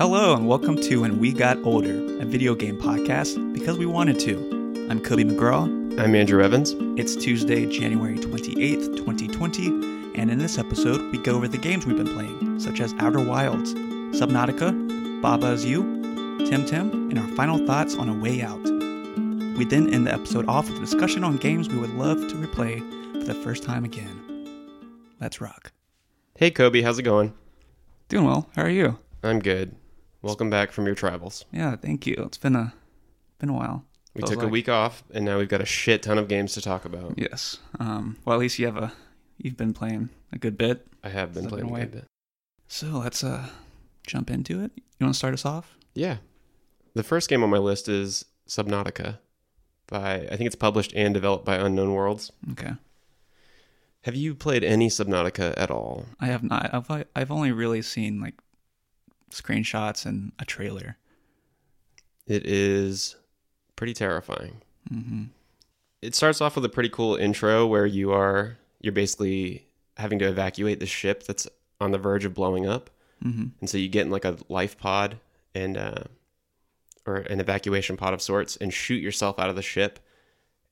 Hello, and welcome to When We Got Older, a video game podcast because we wanted to. I'm Kobe McGraw. I'm Andrew Evans. It's Tuesday, January 28th, 2020, and in this episode, we go over the games we've been playing, such as Outer Wilds, Subnautica, Baba's You, Temtem, and our final thoughts on A Way Out. We then end the episode off with a discussion on games we would love to replay for the first time again. Let's rock. Hey, Kobe, how's it going? Doing well. How are you? I'm good. Welcome back from your travels. Yeah, thank you. It's been a been a while. We took a week off, and now we've got a shit ton of games to talk about. Yes. Um, well, at least you have a you've been playing a good bit. I have been playing a good bit. So let's uh jump into it. You want to start us off? Yeah. The first game on my list is Subnautica by, I think it's published and developed by Unknown Worlds. Okay. Have you played any Subnautica at all? I have not. I've I've only really seen like screenshots and a trailer. It is pretty terrifying. hmm It starts off with a pretty cool intro where you are, you're basically having to evacuate the ship that's on the verge of blowing up. hmm And so you get in like a life pod and uh, or an evacuation pod of sorts and shoot yourself out of the ship.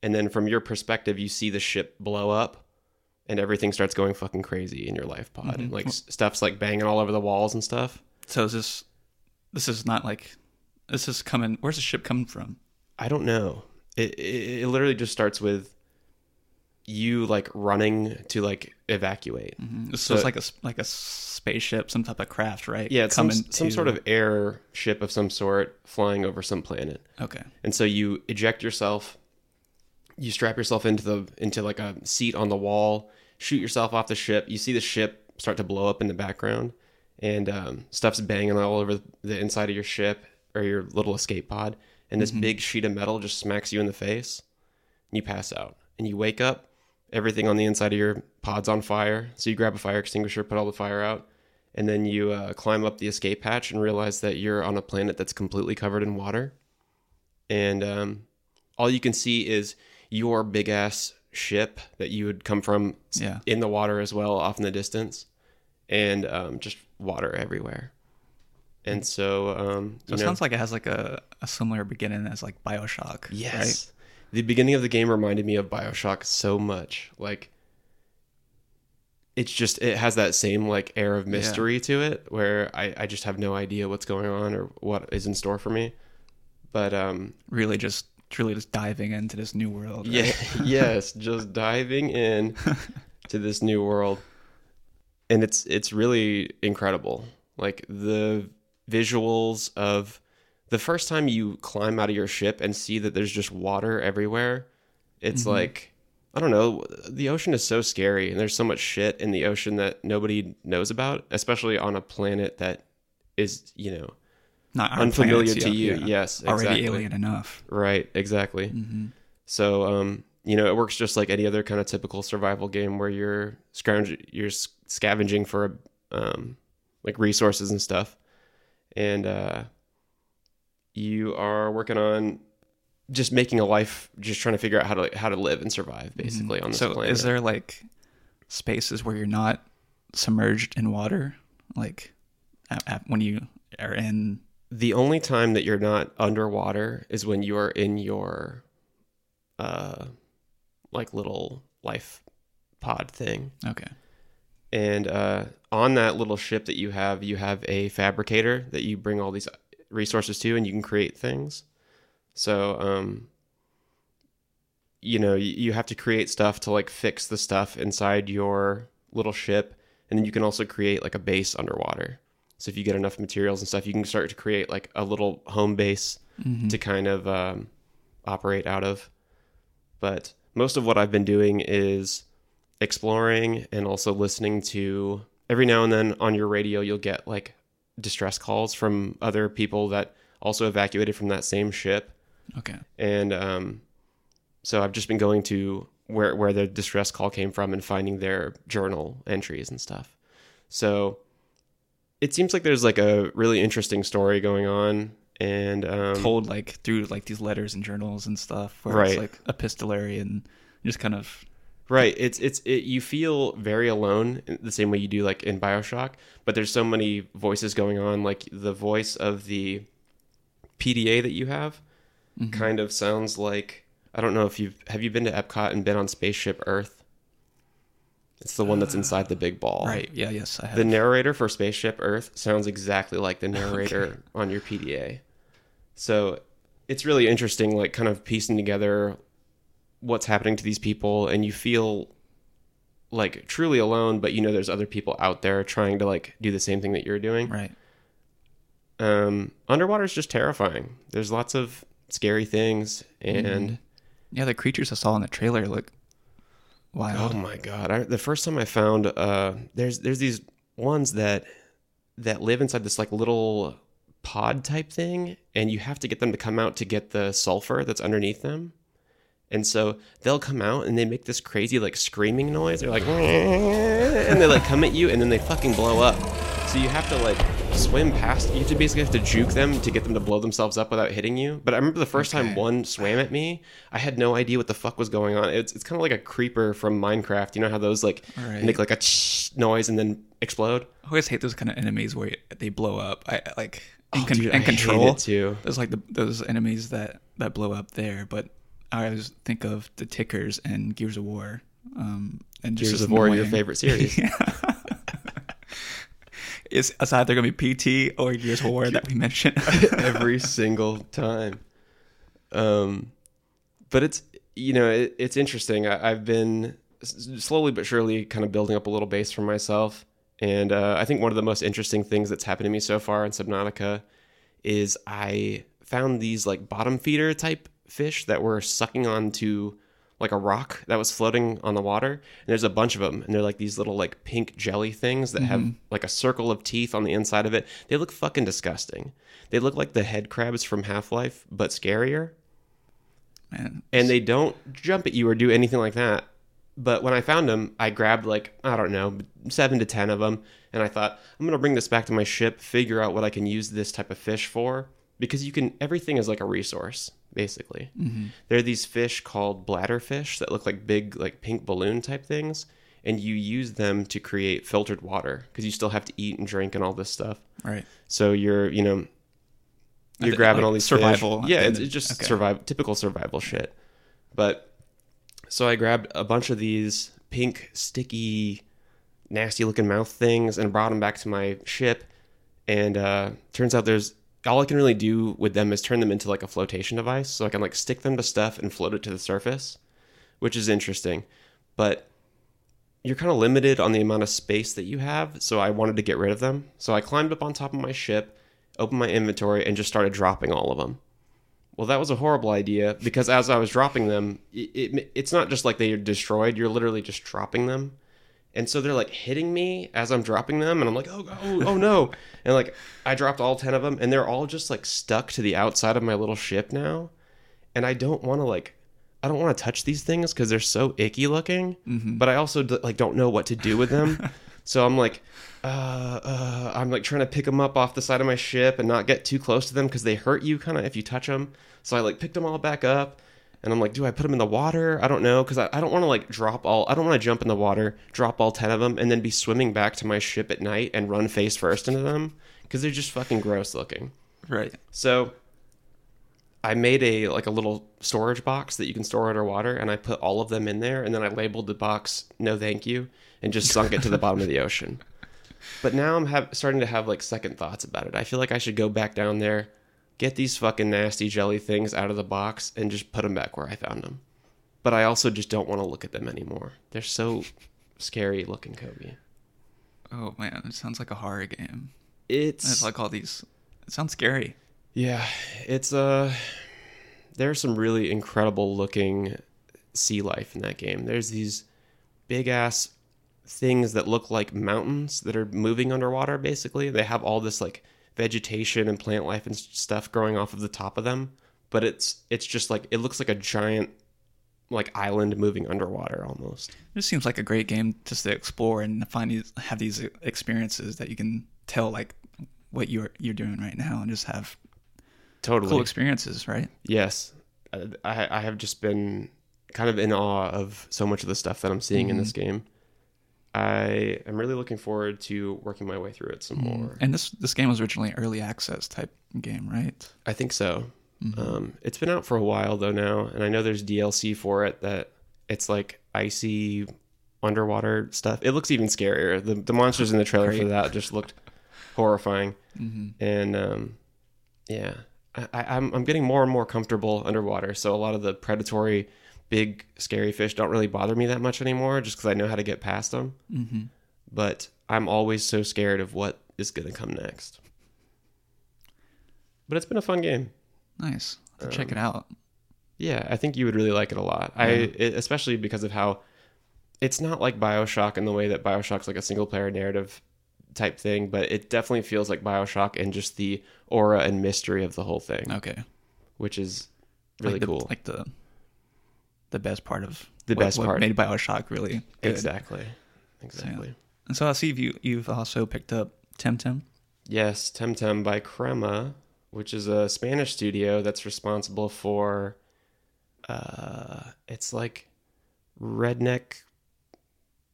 And then from your perspective, you see the ship blow up and everything starts going fucking crazy in your life pod. Mhm. Like stuff's like banging all over the walls and stuff. So is this this is not like this is coming. Where's the ship coming from? I don't know. It, it, it literally just starts with you like running to like evacuate. hmm So, So- it's like a like a spaceship, some type of craft, right? Yeah, it's some, Coming some to- sort of air ship of some sort flying over some planet. Okay. And so you eject yourself, you strap yourself into the into like a seat on the wall, shoot yourself off the ship. You see the ship start to blow up in the background, and um, stuff's banging all over the inside of your ship or your little escape pod. And this big sheet of metal just smacks you in the face, and you pass out. And you wake up, everything on the inside of your pod's on fire. So you grab a fire extinguisher, put all the fire out, and then you uh, climb up the escape hatch and realize that you're on a planet that's completely covered in water and um, all you can see is your big ass ship that you would come from Yeah. in the water as well off in the distance and um, just water everywhere and so um, So it know, sounds like it has like a, a similar beginning as like Bioshock. yes Right? the beginning of the game reminded me of bioshock so much like it's just it has that same like air of mystery to it where I, I just have no idea what's going on or what is in store for me but um Really, just truly just diving into this new world. right? Yeah, yes, just diving in to this new world. And it's it's really incredible. Like the visuals of the first time you climb out of your ship and see that there's just water everywhere. It's Mm-hmm. like I don't know, the ocean is so scary and there's so much shit in the ocean that nobody knows about, especially on a planet that is, you know, Not unfamiliar planets, to yeah, you. yeah. Yes, Already alien enough. Right, exactly. hmm So, um, you know, it works just like any other kind of typical survival game where you're scrounge, you're scavenging for um, like resources and stuff, and uh, you are working on just making a life, just trying to figure out how to how to live and survive, basically on this Mm-hmm. So planet. is there like spaces where you're not submerged in water, like at, at, when you are in? the only time that you're not underwater is when you are in your, uh, like little life pod thing. Okay. and uh, on that little ship that you have, you have a fabricator that you bring all these resources to, and you can create things. So, um, you know, you, you have to create stuff to like fix the stuff inside your little ship, and then you can also create like a base underwater. So if you get enough materials and stuff, you can start to create like a little home base Mhm. to kind of um, operate out of. But most of what I've been doing is exploring and also listening to every now and then on your radio, you'll get like distress calls from other people that also evacuated from that same ship. Okay. And um, so I've just been going to where, where the distress call came from and finding their journal entries and stuff. So it seems like there's like a really interesting story going on. And um, Told like through like these letters and journals and stuff, where Right. it's like epistolary and just kind of Right. It's it's it, you feel very alone the same way you do like in BioShock, but there's so many voices going on like the voice of the PDA that you have kind of sounds like I don't know if you've have you been to Epcot and been on Spaceship Earth? It's the one that's inside the big ball. Right. Yeah. Yes. I have. The narrator for Spaceship Earth sounds exactly like the narrator on your PDA. So it's really interesting, like kind of piecing together what's happening to these people, and you feel like truly alone, but you know there's other people out there trying to like do the same thing that you're doing. right. Um, underwater is just terrifying. There's lots of scary things, and Yeah. The creatures I saw in the trailer look wild. Oh my god! I, the first time I found uh, there's there's these ones that that live inside this like little pod type thing, and you have to get them to come out to get the sulfur that's underneath them. And so they'll come out and they make this crazy like screaming noise. They're like, and they like come at you, and then they fucking blow up. So you have to like swim past. You have to basically have to juke them to get them to blow themselves up without hitting you. But I remember the first time one swam at me, I had no idea what the fuck was going on. It's it's kind of like a creeper from Minecraft. You know how those like Right. make like a noise and then explode. I always hate those kind of enemies where they blow up. I like in, Oh, con- dude, hate control. it too. There's like the, those enemies that that blow up there, but I always think of the tickers and Gears of War. Um, and just Gears of War, your favorite series. It's, it's either gonna be PT or Gears of War that we mention every single time. Um, but it's you know it, it's interesting. I, I've been slowly but surely kind of building up a little base for myself, and uh, I think one of the most interesting things that's happened to me so far in Subnautica is I found these like bottom feeder type fish that were sucking onto like a rock that was floating on the water. And there's a bunch of them and they're like these little like pink jelly things that have like a circle of teeth on the inside of it. They look fucking disgusting. They look like the head crabs from half-life but scarier. Man, and they don't jump at you or do anything like that. But when I found them, I grabbed like I don't know seven to ten of them, and I thought I'm gonna bring this back to my ship, figure out what I can use this type of fish for, because you can everything is like a resource basically. There are these fish called bladderfish that look like big like pink balloon type things, and you use them to create filtered water because you still have to eat and drink and all this stuff. right. So you're, you know, you're grabbing like all these survival Fish. Yeah, it's, it's just okay. survival, typical survival shit. But so I grabbed a bunch of these pink, sticky, nasty looking mouth things and brought them back to my ship. And uh, turns out there's all I can really do with them is turn them into like a flotation device, so I can like stick them to stuff and float it to the surface, which is interesting. But you're kind of limited on the amount of space that you have, so I wanted to get rid of them. So I climbed up on top of my ship, opened my inventory, and just started dropping all of them. Well, that was a horrible idea because as I was dropping them, it, it, it's not just like they are destroyed, you're literally just dropping them. And so they're like hitting me as I'm dropping them, and I'm like, oh, oh, oh no. And like, I dropped all 10 of them, and they're all just like stuck to the outside of my little ship now. And I don't want to like, I don't want to touch these things because they're so icky looking, mm-hmm. but I also d- like don't know what to do with them. so I'm like, uh, uh, I'm like trying to pick them up off the side of my ship and not get too close to them because they hurt you kind of if you touch them. So I like picked them all back up. And I'm like, do I put them in the water? I don't know because I, I don't want to like drop all. I don't want to jump in the water, drop all ten of them, and then be swimming back to my ship at night and run face first into them because they're just fucking gross looking. Right. So I made a like a little storage box that you can store underwater, and I put all of them in there, and then I labeled the box "No, thank you," and just sunk it to the bottom of the ocean. But now I'm have, starting to have like second thoughts about it. I feel like I should go back down there, get these fucking nasty jelly things out of the box, and just put them back where I found them. But I also just don't want to look at them anymore. They're so scary looking, Kobe. Oh man, it sounds like a horror game. It's It's like all these. It sounds scary. Yeah, it's uh there's some really incredible looking sea life in that game. There's these big ass things that look like mountains that are moving underwater basically. They have all this like vegetation and plant life and stuff growing off of the top of them, but it's it's just like it looks like a giant like island moving underwater almost. It just seems like a great game just to explore and find these have these experiences that you can tell like what you're you're doing right now and just have Totally. cool experiences, right? Yes, I, I have just been kind of in awe of so much of the stuff that I'm seeing in this game. I am really looking forward to working my way through it some more. And this this game was originally early access type game, right? I think so. Um, it's been out for a while though now, and I know there's DLC for it that it's like icy underwater stuff. It looks even scarier. The the monsters in the trailer for that just looked horrifying, Mm-hmm. and um, yeah, I, I- I'm I'm getting more and more comfortable underwater. So a lot of the predatory, big scary fish don't really bother me that much anymore, just because I know how to get past them. Mm-hmm. But I'm always so scared of what is going to come next. But it's been a fun game. Nice. Um, check it out. Yeah, I think you would really like it a lot. I it, especially because of how it's not like BioShock in the way that BioShock's like a single player narrative type thing, but it definitely feels like BioShock and just the aura and mystery of the whole thing, Okay. which is really like the, cool. Like the the best part of The what- best what part. made Bioshock really good. exactly. Exactly. And so I see if you you've also picked up Temtem. Yes, Temtem by Crema, which is a Spanish studio that's responsible for uh it's like Redneck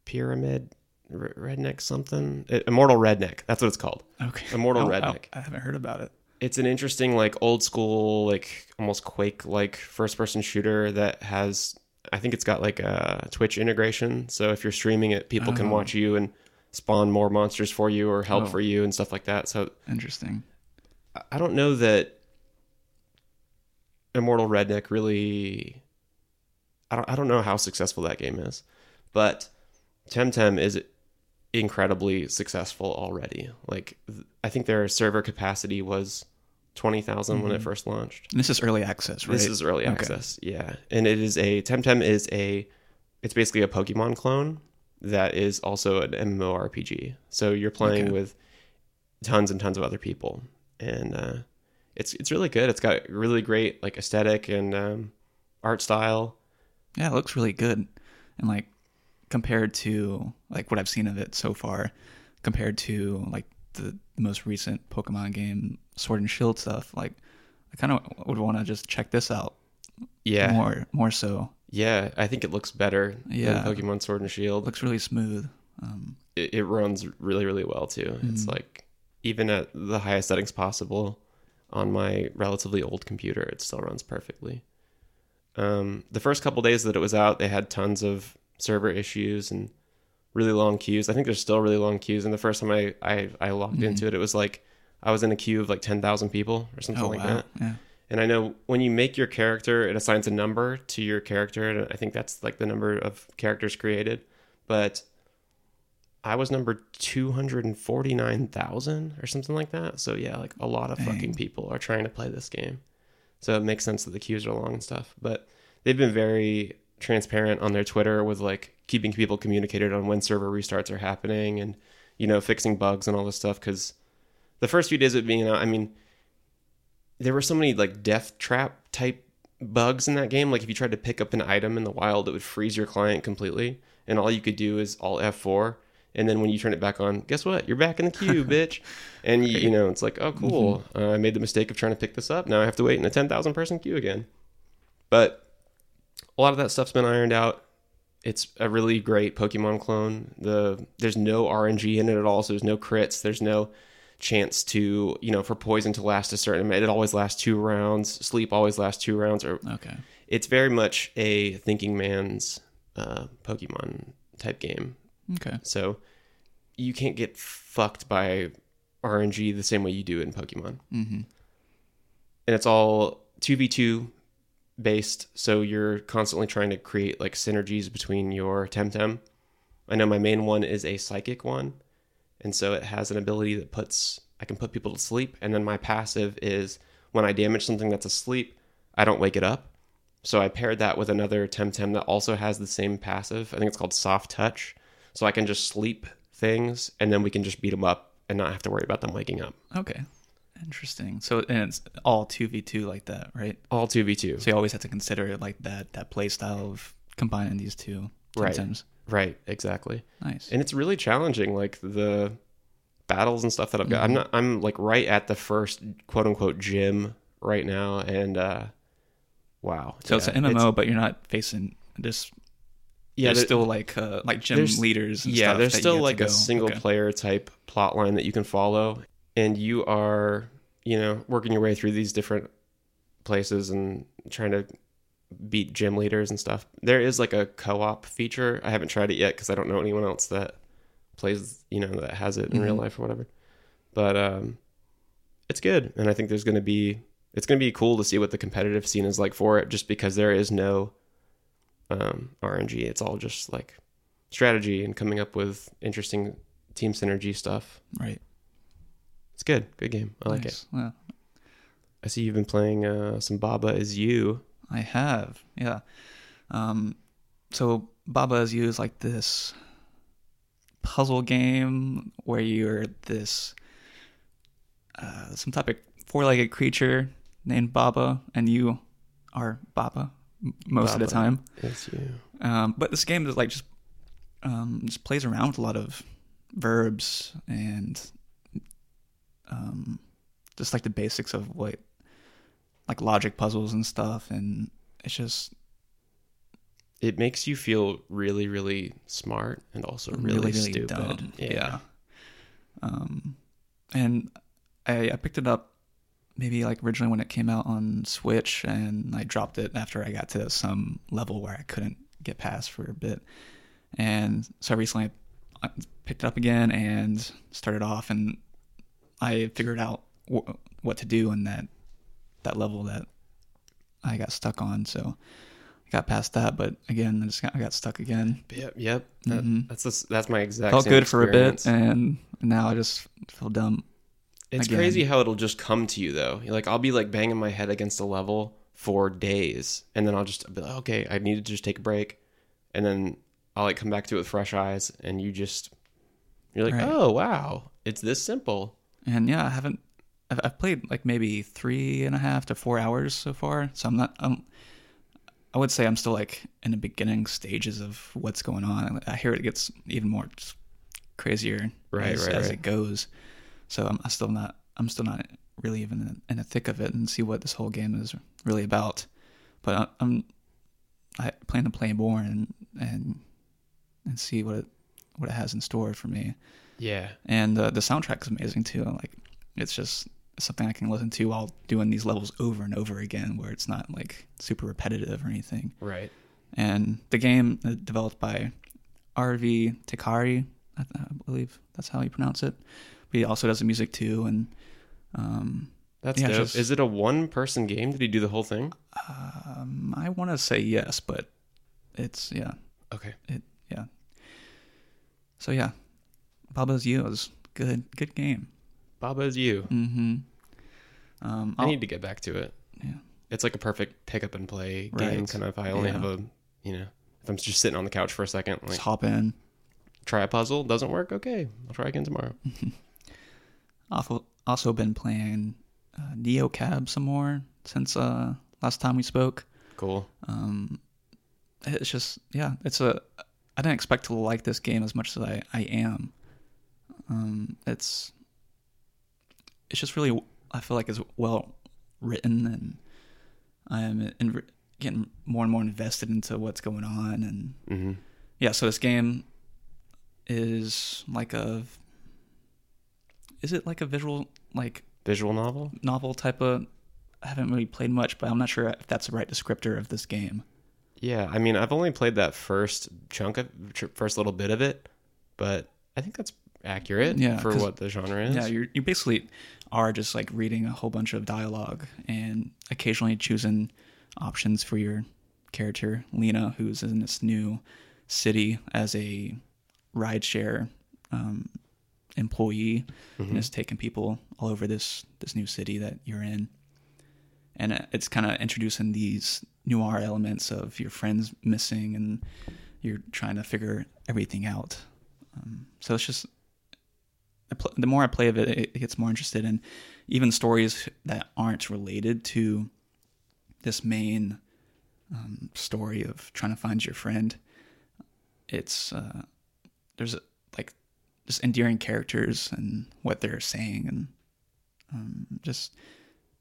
Pyramid R- Redneck something Immortal Redneck. That's what it's called. Okay. Immortal Oh, oh, Redneck. I haven't heard about it. It's an interesting like old school like almost Quake like first person shooter that has I think it's got like a Twitch integration. So if you're streaming it, people can Oh. watch you and spawn more monsters for you or help Oh. for you and stuff like that. So Interesting. I don't know that Immortal Redneck really. I don't. I don't know how successful that game is, but Temtem is incredibly successful already. Like I think their server capacity was twenty when it first launched. And this is early access, right? This is early Okay. access, yeah, and it is a Temtem is a. It's basically a Pokemon clone that is also an MMORPG. So you're playing Okay. with tons and tons of other people, and uh, it's it's really good. It's got really great like aesthetic and um, art style. Yeah, it looks really good. And like compared to like what I've seen of it so far, compared to like the most recent Pokemon game, Sword and Shield stuff, like I kind of would want to just check this out Yeah, more, more so. yeah. I think it looks better Yeah. than Pokemon Sword and Shield. It looks really smooth. Um, it, it runs really really well too it's like even at the highest settings possible on my relatively old computer it still runs perfectly um, the first couple days that it was out they had tons of server issues and really long queues i think there's still really long queues and the first time i i, I logged mm-hmm. into it it was like i was in a queue of like 10000 people or something oh like wow, that yeah. and I know when you make your character, it assigns a number to your character, and I think that's like the number of characters created. But I was number two hundred and forty nine thousand or something like that. So yeah, like a lot of Dang. fucking people are trying to play this game. So it makes sense that the queues are long and stuff. But they've been very transparent on their Twitter with like keeping people communicated on when server restarts are happening and you know fixing bugs and all this stuff. Because the first few days of being out, I mean there were so many like death trap type bugs in that game. Like if you tried to pick up an item in the wild, it would freeze your client completely, and all you could do is Alt F4. And then when you turn it back on, guess what? You're back in the queue, bitch. And you, you know, it's like, oh, cool. Uh, I made the mistake of trying to pick this up. Now I have to wait in a ten thousand person queue again. But a lot of that stuff's been ironed out. It's a really great Pokemon clone. The there's no RNG in it at all, so there's no crits. There's no chance to you know for poison to last a certain amount. It always lasts two rounds. Sleep always lasts two rounds. Or Okay. it's very much a thinking man's uh, Pokemon type game. Okay. So you can't get fucked by RNG the same way you do in Pokemon. Mm-hmm. And it's all 2v2 based. So you're constantly trying to create like synergies between your Temtem. I know my main one is a psychic one. And so it has an ability that puts, I can put people to sleep. And then my passive is when I damage something that's asleep, I don't wake it up. So I paired that with another Temtem that also has the same passive. I think it's called Soft Touch. So I can just sleep things and then we can just beat them up and not have to worry about them waking up. Okay. Interesting. So and it's all two v two like that, right? All 2v2. So you always have to consider like that that play style of combining these two Right. Right, exactly. Nice. And it's really challenging, like the battles and stuff that I've got. I'm not I'm like right at the first quote unquote gym right now and uh wow. so it's an MMO, but you're not facing this. Yeah, there's there- still like uh, like gym leaders. And yeah, there's still like a go. single Okay. player type plot line that you can follow, and you are, you know, working your way through these different places and trying to beat gym leaders and stuff. There is like a co-op feature. I haven't tried it yet because I don't know anyone else that plays, you know, that has it in real Mhm. life or whatever. But um, it's good, and I think there's going to be it's going to be cool to see what the competitive scene is like for it, just because there is no um, RNG. It's all just like strategy and coming up with interesting team synergy stuff. Right. It's good, good game. I like it. Yeah, I see you've been playing uh, some Baba is You. I have. Yeah. Um, so Baba is You is like this puzzle game where you're this uh, some type of four-legged creature named Baba, and you are Baba most of the time. Is You. Um, but this game is like just um, just plays around with a lot of verbs and um, just like the basics of what like logic puzzles and stuff, and it's just It makes you feel really, really smart and also really, stupid. dumb. Yeah. Yeah. Um, and I, I picked it up maybe like originally when it came out on Switch, and I dropped it after I got to some level where I couldn't get past for a bit. And so recently I picked it up again and started off, and I figured out wh- what to do in that that level that I got stuck on. So I got past that, but again, I just got, I got stuck again. Yep, yep. That- Mhm. That's that's my exact. Felt good for a bit, and now I just feel dumb. It's again. crazy how it'll just come to you though. Like I'll be like banging my head against a level for days, and then I'll just be like, okay, I need to just take a break, and then I'll like come back to it with fresh eyes, and you just you're like, Right. oh wow, it's this simple. And yeah, I haven't. I've, I've played like maybe three and a half to four hours so far. So I'm not. I'm. I would say I'm still like in the beginning stages of what's going on. I hear it gets even more crazier Right, as, right, as right. it goes. So I'm, I'm still not. I'm still not really even in, in the thick of it and see what this whole game is really about. But I, I'm. I plan to play more and and and see what it what it has in store for me Yeah, and uh, the soundtrack is amazing too. Like it's just something I can listen to while doing these levels over and over again, where it's not like super repetitive or anything. right. And the game developed by Arvi Teikari, I, believe that's how you pronounce it. But he also does the music too, and um, That's Yeah, dope. just- Is it a one person game? Did he do the whole thing? um, I want to say yes, but it's yeah, Okay. It yeah. So yeah, Baba's You is good, good game. Baba's you. Mm-hmm. Um, I I'll- need to get back to it. Yeah. It's like a perfect pick up and play game Right. kind of. I only Yeah. have a, you know, if I'm just sitting on the couch for a second, like just hop in. try a puzzle, doesn't work. Okay, I'll try again tomorrow. Also, also been playing uh, Neo Cab some more since uh, last time we spoke. Cool. Um, it's just yeah, it's a. I didn't expect to like this game as much as I I am. Um, it's it's just really I feel like it's well written and I am in, getting more and more invested into what's going on and hmm yeah. So this game is like a. Is it like a visual like Visual novel. novel type of. I haven't really played much, but I'm not sure if that's the right descriptor of this game. Yeah, I mean, I've only played that first chunk of first little bit of it, but I think that's accurate Yeah, for what the genre is. Yeah, you you basically are just like reading a whole bunch of dialogue and occasionally choosing options for your character Lina, who's in this new city as a rideshare um, employee and is taking people all over this this new city that you're in. And it's kind of introducing these noir elements of your friends missing and you're trying to figure everything out. Um, so it's just pl- the more I play of it, it, gets more interested in even stories that aren't related to this main um, story of trying to find your friend. It's uh, there's like just endearing characters and what they're saying and um, just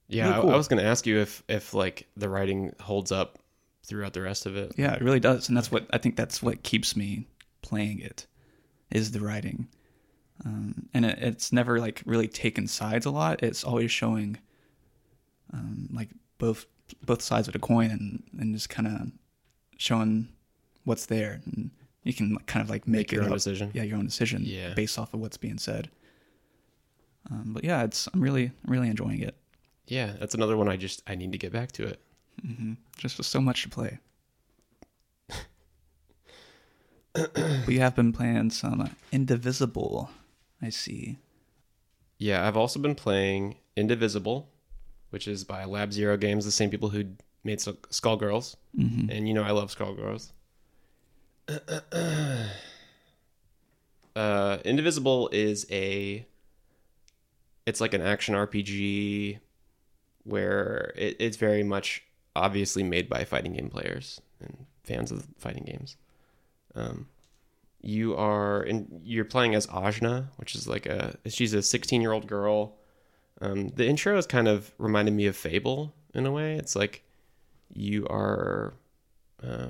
Yeah, Really I- cool. I, was going to ask you if if like the writing holds up throughout the rest of it. Yeah, it really does, and that's what I think. That's what keeps me playing it, is the writing, um, and it, it's never like really taken sides a lot. It's always showing, um, like both both sides of the coin, and and just kind of showing what's there, and you can kind of like make, Make your own up- decision. Yeah, your own decision, Yeah. based off of what's being said. Um, but yeah, it's I'm really really enjoying it. Yeah, that's another one I just I need to get back to it. hmm Just so much to play. we have been playing some Indivisible. I see. Yeah, I've also been playing Indivisible, which is by Lab Zero Games, the same people who made Sk- Skullgirls, hmm and you know I love Skullgirls. uh, Indivisible is a, it's like an action RPG, where it, it's very much obviously made by fighting game players and fans of fighting games. Um, you are in, you're playing as Ajna, which is like a she's a 16 year old girl. Um, the intro is kind of reminded me of Fable in a way. It's like you are uh,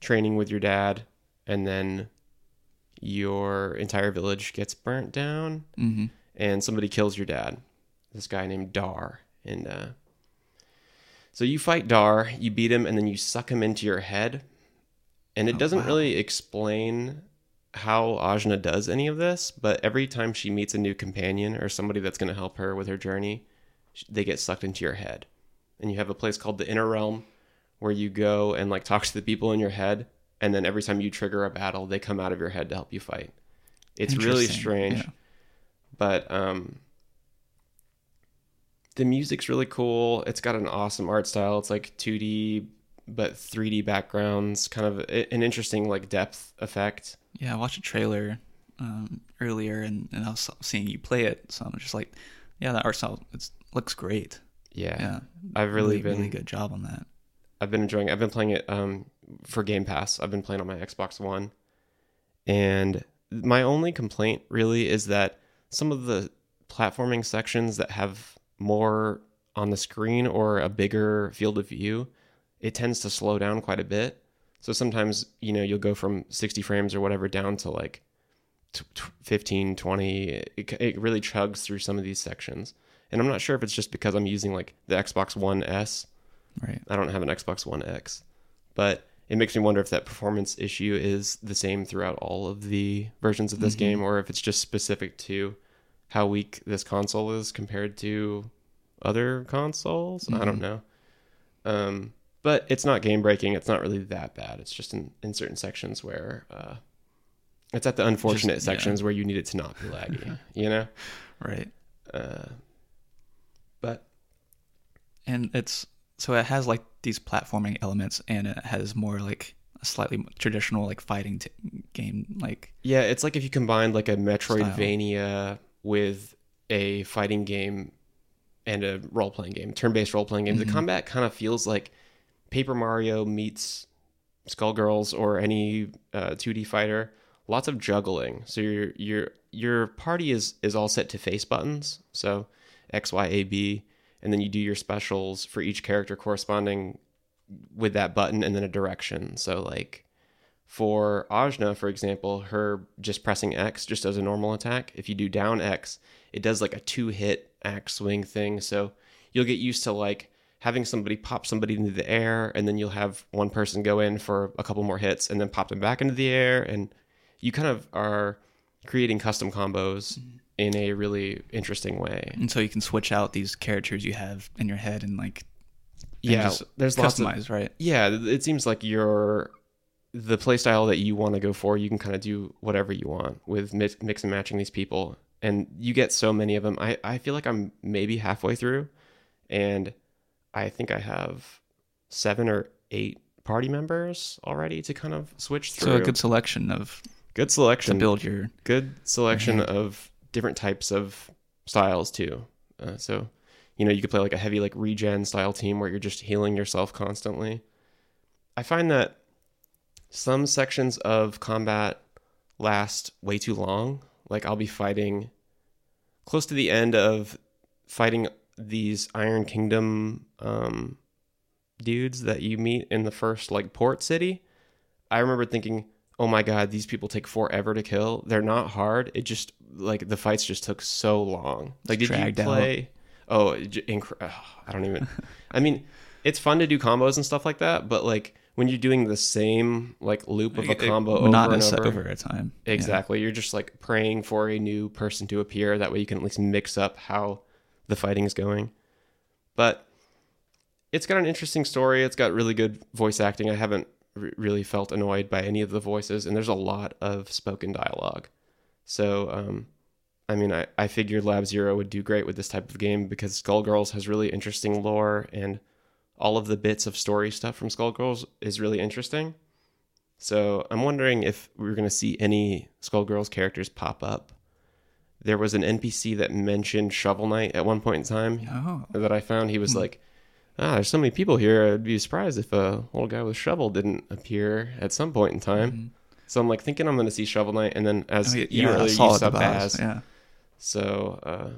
training with your dad, and then your entire village gets burnt down, hmm and somebody kills your dad. This guy named Dhar, and uh, so you fight Dhar, you beat him, and then you suck him into your head. And it Oh, doesn't wow. really explain how Ajna does any of this, but every time she meets a new companion or somebody that's going to help her with her journey, they get sucked into your head. And you have a place called the Inner Realm where you go and like talk to the people in your head, and then every time you trigger a battle, they come out of your head to help you fight. It's really strange Yeah. but um the music's really cool it's got an awesome art style it's like 2d but 3d backgrounds kind of an interesting like depth effect Yeah, I watched a trailer um, earlier, and, and I was seeing you play it, so I'm just like, yeah, that art style it looks great. yeah, Yeah, i've really, really, been really good job on that. i've been enjoying it. i've been playing it um for game pass i've been playing on my xbox one and my only complaint really is that some of the platforming sections that have more on the screen or a bigger field of view it tends to slow down quite a bit so sometimes you know you'll go from 60 frames or whatever down to like t- t- 15 20 it, it really chugs through some of these sections and i'm not sure if it's just because i'm using like the xbox one s Right. I don't have an Xbox One X, but it makes me wonder if that performance issue is the same throughout all of the versions of this Mhm. game, or if it's just specific to how weak this console is compared to other consoles. I don't Mhm. know. Um, but it's not game breaking. It's not really that bad. It's just in, in certain sections where uh, it's at the unfortunate Just- yeah. sections where you need it to not be laggy. you know. Right. Uh, but and it's so it has like these platforming elements and it has more like a slightly traditional like fighting t- game like Yeah, it's like if you combined like a Metroidvania with a fighting game and a role playing game, turn based role playing game. Mhm. The combat kind of feels like Paper Mario meets Skullgirls or any uh, 2D fighter. Lots of juggling. So your your your party is is all set to face buttons. So X, Y, A, B, and then you do your specials for each character corresponding with that button and then a direction. So like for Ajna, for example, her just pressing X just does a normal attack. If you do down X, it does like a two hit axe swing thing. So you'll get used to like having somebody pop somebody into the air, and then you'll have one person go in for a couple more hits and then pop them back into the air. And you kind of are creating custom combos mm-hmm. in a really interesting way. and so you can switch out these characters you have in your head and like and Yeah, there's lots of customize right yeah it seems like you're the playstyle that you want to go for you can kind of do whatever you want with mix, mix and matching these people and you get so many of them I, I feel like i'm maybe halfway through and i think i have seven or eight party members already to kind of switch through so a good selection of good selection to build your good selection of different types of styles too. Uh, so, you know, you could play like a heavy like regen style team where you're just healing yourself constantly. I find that some sections of combat last way too long. Like I'll be fighting close to the end of fighting these Iron Kingdom um, dudes that you meet in the first like port city, I remember thinking, "Oh my god, these people take forever to kill. They're not hard. It just like the fights just took so long. Like did you dragged out. play? Oh, inc- ugh, I don't even. I mean, it's fun to do combos and stuff like that, but like when you're doing the same like loop of a It- combo over and over, over a time. Yeah. Exactly. You're just like praying for a new person to appear. That way you can at least mix up how the fighting is going. But it's got an interesting story. It's got really good voice acting. I haven't re- really felt annoyed by any of the voices, and there's a lot of spoken dialogue. So, um, I mean, I, I figured Lab Zero would do great with this type of game because Skullgirls has really interesting lore, and all of the bits of story stuff from Skullgirls is really interesting. So I'm wondering if we're going to see any Skullgirls characters pop up. There was an NPC that mentioned Shovel Knight at one point in time Oh, that I found. He was like, "Ah, there's so many people here. I'd be surprised if a little guy with a shovel didn't appear at some point in time." So I'm like thinking I'm going to see Shovel Knight, and then as Oh, you yeah, earlier you sub as, Yeah. so uh,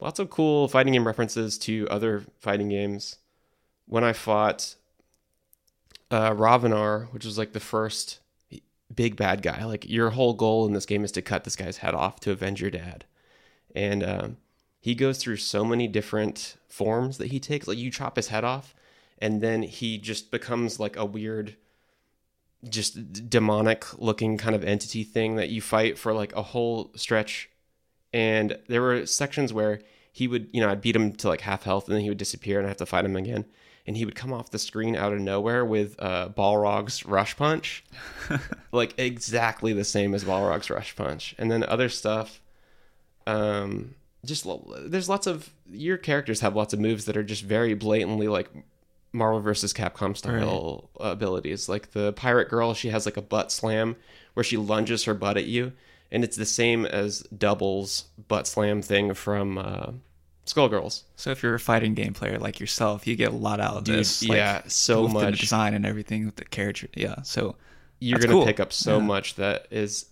lots of cool fighting game references to other fighting games. When I fought uh, Ravannavar, which was like the first big bad guy, like your whole goal in this game is to cut this guy's head off to avenge your dad, and um, he goes through so many different forms that he takes. Like you chop his head off, and then he just becomes like a weird just demonic looking kind of entity thing that you fight for like a whole stretch. And there were sections where he would you know i'd beat him to like half health and then he would disappear and i have to fight him again and he would come off the screen out of nowhere with uh, balrog's rush punch. Like exactly the same as balrog's rush punch. And then other stuff um just lo- there's lots of your characters have lots of moves that are just very blatantly like Marvel versus Capcom style abilities. Like the pirate girl, she has like a butt slam where she lunges her butt at you, and it's the same as Double's butt slam thing from uh, Skullgirls. So if you're a fighting game player like yourself, you get a lot out of Dude, this. yeah, so with the much. design and everything with the character. Yeah. So You're gonna cool. pick up so Yeah. much that is,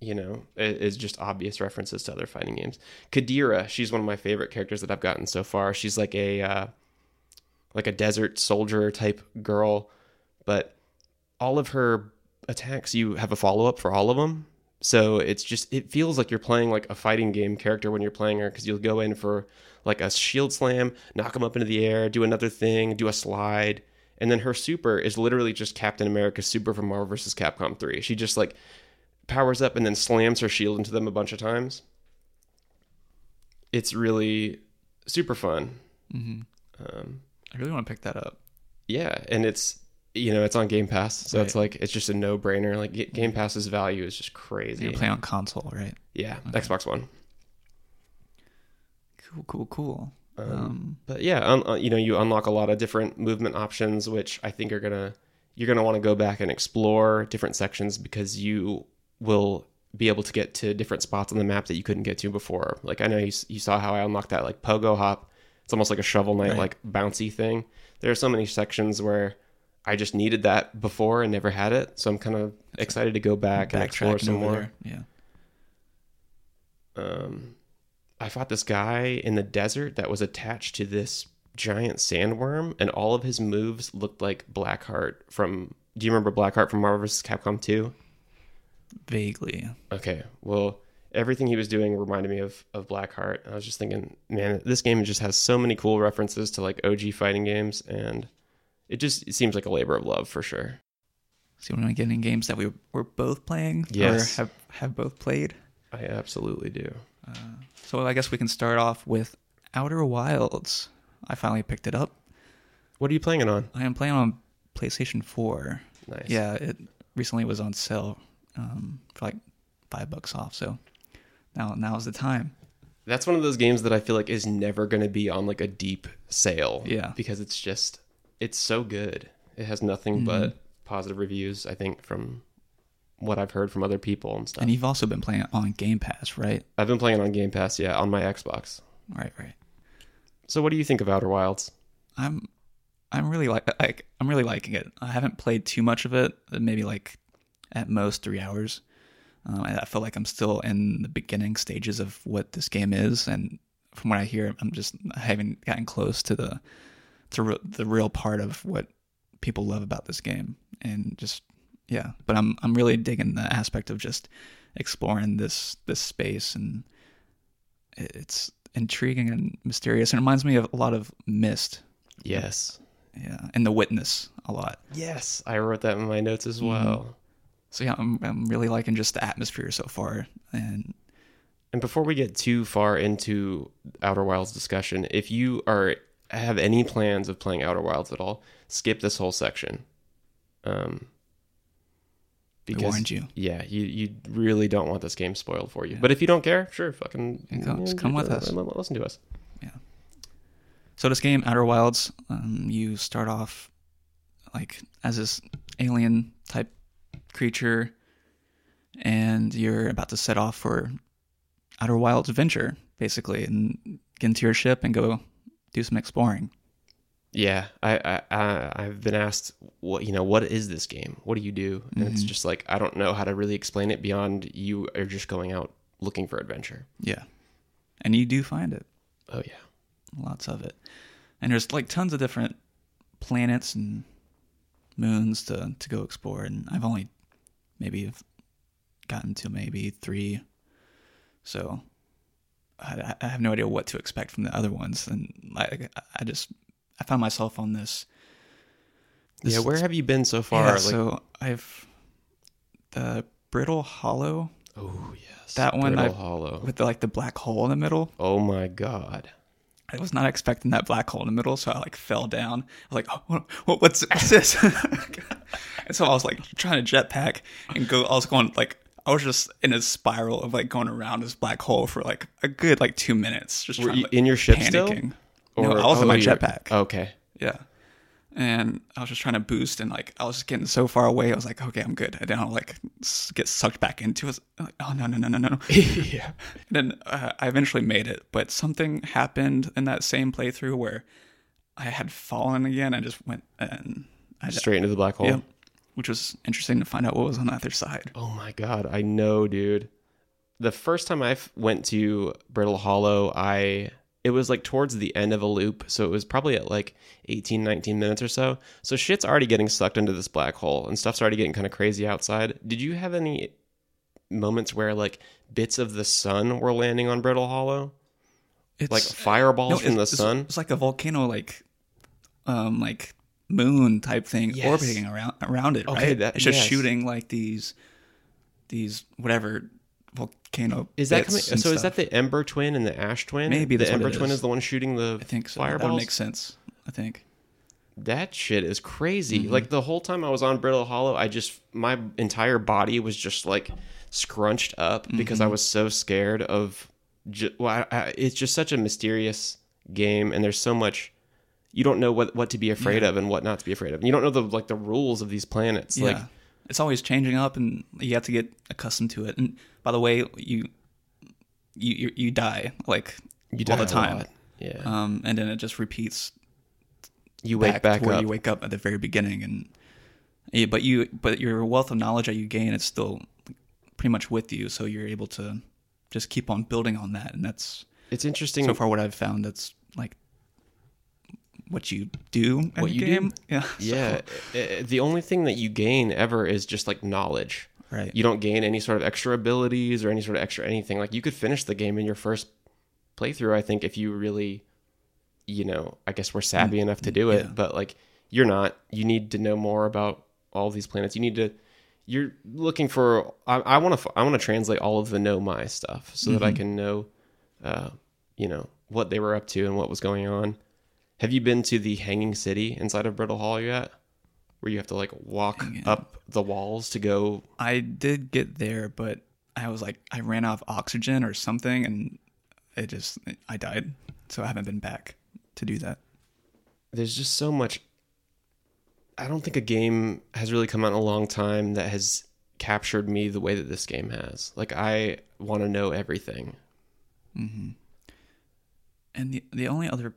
you know, is just obvious references to other fighting games. Qadira, she's one of my favorite characters that I've gotten so far. She's like a uh, like a desert soldier type girl, but all of her attacks you have a follow up for all of them. So it's just it feels like you're playing like a fighting game character when you're playing her because you'll go in for like a shield slam, knock him up into the air, do another thing, do a slide, and then her super is literally just Captain America's super from Marvel vs. Capcom 3. She just like powers up and then slams her shield into them a bunch of times. It's really super fun. Um, I really want to pick that up. yeah, and it's you know it's on Game Pass, so it's like it's just a no brainer. Like Game Pass's value is just crazy. you play on console, right? Yeah, Xbox One. Cool, cool, cool. Um, But yeah, un- uh, you know you unlock a lot of different movement options, which I think are gonna you're gonna want to go back and explore different sections because you will be able to get to different spots on the map that you couldn't get to before. Like I know you, you saw how I unlocked that like pogo hop. It's almost like a shovel knight Right. like bouncy thing. There are so many sections where I just needed that before and never had it, so I'm kind of excited to go back and explore some more. there. Yeah. um, I fought this guy in the desert that was attached to this giant sandworm, and all of his moves looked like Blackheart from. Do you remember Blackheart from Marvel vs. Capcom 2? Vaguely. Okay, well, everything he was doing reminded me of of Blackheart. I was just thinking, man, this game just has so many cool references to like OG fighting games, and it just it seems like a labor of love for sure. So you want to get in games that we were both playing Yes. or have, have both played? I absolutely do. So I guess we can start off with Outer Wilds. I finally picked it up. What are you playing it on? I am playing on PlayStation 4. Nice. Yeah, it recently was on sale um, for like five bucks off. So now now's the time. That's one of those games that I feel like is never going to be on like a deep sale. Yeah. Because it's just, it's so good. It has nothing Mm-hmm. but positive reviews, I think, from what I've heard from other people and stuff. And you've also been playing it on Game Pass, right? I've been playing it on Game Pass, yeah, on my Xbox. Right, right. So what do you think of Outer Wilds? I'm I'm really like like I'm really liking it. I haven't played too much of it, maybe like at most three hours. Um, I I feel like I'm still in the beginning stages of what this game is, and from what I hear, I'm just I haven't gotten close to the the re- the real part of what people love about this game, and just yeah. But I'm I'm really digging the aspect of just exploring this this space, and it's intriguing and mysterious, and it reminds me of a lot of Myst, Yes. yeah, and The Witness a lot. Yes, I wrote that in my notes Mm-hmm. as well. So yeah, I'm I'm really liking just the atmosphere so far, and And before we get too far into Outer Wilds discussion, if you are have any plans of playing Outer Wilds at all, skip this whole section. Um, because I warned you. Yeah, you you really don't want this game spoiled for you. But if you don't care, sure, fucking Yeah, come- just come with us. Listen to us. Yeah. So this game, Outer Wilds, um, you start off like as this alien type creature, and you're about to set off for Outer Wilds adventure, basically, and get into your ship and go do some exploring. Yeah, I, I I I've been asked what you know what is this game? What do you do? And it's mm-hmm. just like I don't know how to really explain it beyond you are just going out looking for adventure. Yeah, and you do find it, Oh yeah. lots of it, and there's like tons of different planets and moons to to go explore. And I've only maybe gotten to maybe three, so I, I have no idea what to expect from the other ones. And I I just I found myself on this. yeah, where have you been so far? Yeah, like, so I've the Brittle Hollow oh yes, that one Brittle I- Hollow. with the, like the black hole in the middle. Oh my god. I was not expecting that black hole in the middle, so I like fell down. I was like, oh, what, what's, what's this? and so I was like trying to jetpack and go. I was going like I was just in a spiral of like going around this black hole for like a good like two minutes, just Were trying you like, in your ship still? panicking. no, I was in oh, my jetpack. Okay. Yeah. And I was just trying to boost, and like I was just getting so far away. I was like, okay, I'm good. I didn't like get sucked back into it. Like, oh no, no, no, no, no. yeah. And then uh, I eventually made it, but something happened in that same playthrough where I had fallen again. I just went and I just, Straight into the black hole. yeah, which was interesting to find out what was on the other side. Oh my god, I know, dude. The first time I went to Brittle Hollow, I it was like towards the end of a loop, so it was probably at like 18 19 minutes or so. So shit's already getting sucked into this black hole and stuff's already getting kind of crazy outside. Did you have any moments where like bits of the sun were landing on Brittle Hollow? It's Like fireballs no, from the sun? It's like a volcano, like um, like moon type thing Yes. orbiting around around it. Okay, right? that- it's just yes. shooting like these these whatever volcano. Is that coming? So is that the Ember Twin and the Ash Twin? Maybe the Ember Twin is. is the one shooting the I think so. That fireballs. make sense. I think. That shit is crazy. Mm-hmm. Like the whole time I was on Brittle Hollow, I just my entire body was just like scrunched up because Mm-hmm. I was so scared of. Ju- well, I, I, it's just such a mysterious game, and there's so much you don't know what what to be afraid of and what not to be afraid of. And you don't know the like the rules of these planets. Yeah. Like it's always changing up, and you have to get accustomed to it. And by the way, you you you, you die like you die all the time. Yeah, um, and then it just repeats you wake back, to where up. you wake up at the very beginning, and yeah, but you but your wealth of knowledge that you gain is still pretty much with you, so you're able to just keep on building on that, and that's it's interesting. so far what I've found. That's like what you do in What the you do? game. Yeah, so- uh, the only thing that you gain ever is just like knowledge. right. you don't gain any sort of extra abilities or any sort of extra anything. Like you could finish the game in your first playthrough, I think, if you really, you know, I guess we're savvy enough to do it. yeah. But like you're not. You need to know more about all these planets. You need to. You're looking for. I want to. I want to translate all of the know my stuff so that I can know, uh, you know, what they were up to and what was going on. Have you been to the Hanging City inside of Brittle Hollow yet? Where you have to like walk up the walls to go I did get there, but I was like, I ran out of oxygen or something, and it just, I died. So I haven't been back to do that. there's just so much I don't think a game has really come out in a long time that has captured me the way that this game has. Like I want to know everything. Mm-hmm. And the the only other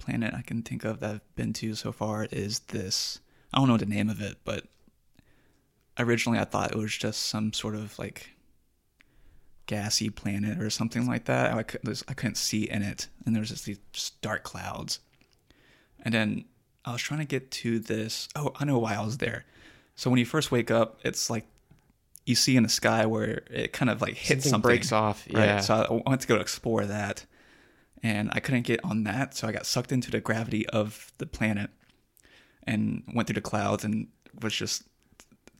planet I can think of that I've been to so far is this. I don't know the name of it, but originally I thought it was just some sort of like gassy planet or something like that. I, could, I couldn't see in it, and there was just these just dark clouds. And then I was trying to get to this. Oh, I know why I was there. So when you first wake up, it's like you see in the sky where it kind of like hits Something something, breaks off, Right. yeah. So I went to go explore that, and I couldn't get on that, so I got sucked into the gravity of the planet, and went through the clouds and was just.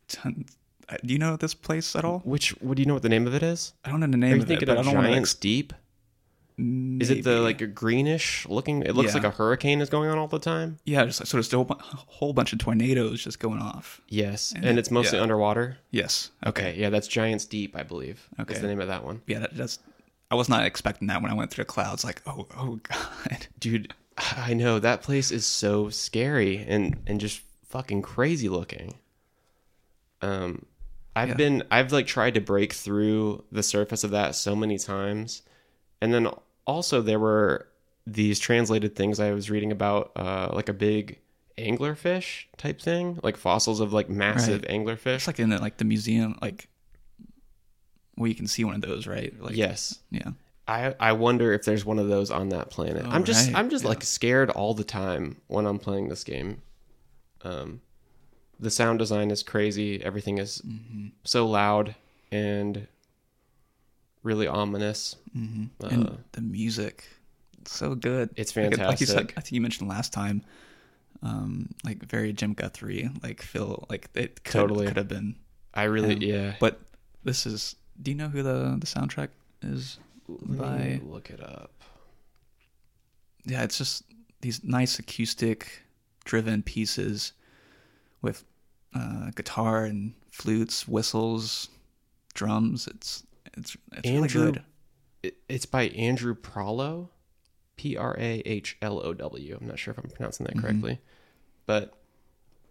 Ton- uh, do you know this place at all? Which? What do you know what the name of it is? I don't know the name. Are you of it, thinking but I of don't want to. Giants Deep? Is it the like a greenish looking? It looks Yeah. like a hurricane is going on all the time. Yeah, just like, so there's a whole, bunch of tornadoes just going off. Yes, and, And- it's mostly yeah. underwater. Yes. Okay, yeah, that's Giants Deep, I believe. Okay, Okay. the name of that one, Yeah, that, that's. I was not expecting that when I went through the clouds. Like, oh, oh god. dude. I know that place is so scary and and just fucking crazy looking. Um, I've Yeah. been I've like tried to break through the surface of that so many times, and then also there were these translated things I was reading about, uh, like a big anglerfish type thing, like fossils of like massive anglerfish. It's like in the, like the museum, like where you can see one of those, right? Like, yes, Yeah. I I wonder if there's one of those on that planet. Oh, I'm just right. I'm just Yeah. like scared all the time when I'm playing this game. Um, the sound design is crazy. Everything is Mm-hmm. so loud and really ominous. hmm Uh, and the music, so good. It's Like, Like you said. I think you mentioned last time, um, like very Jim Guthrie, like feel like it could, Totally. could have been. I really Um, yeah. But this is. Do you know who the the soundtrack is? Let by- me look it up. yeah, it's just these nice acoustic driven pieces with uh, guitar and flutes, whistles, drums. It's it's it's Andrew- really good. It's by Andrew Prahlow, P R A H L O W. I'm not sure if I'm pronouncing Mm-hmm. that correctly, but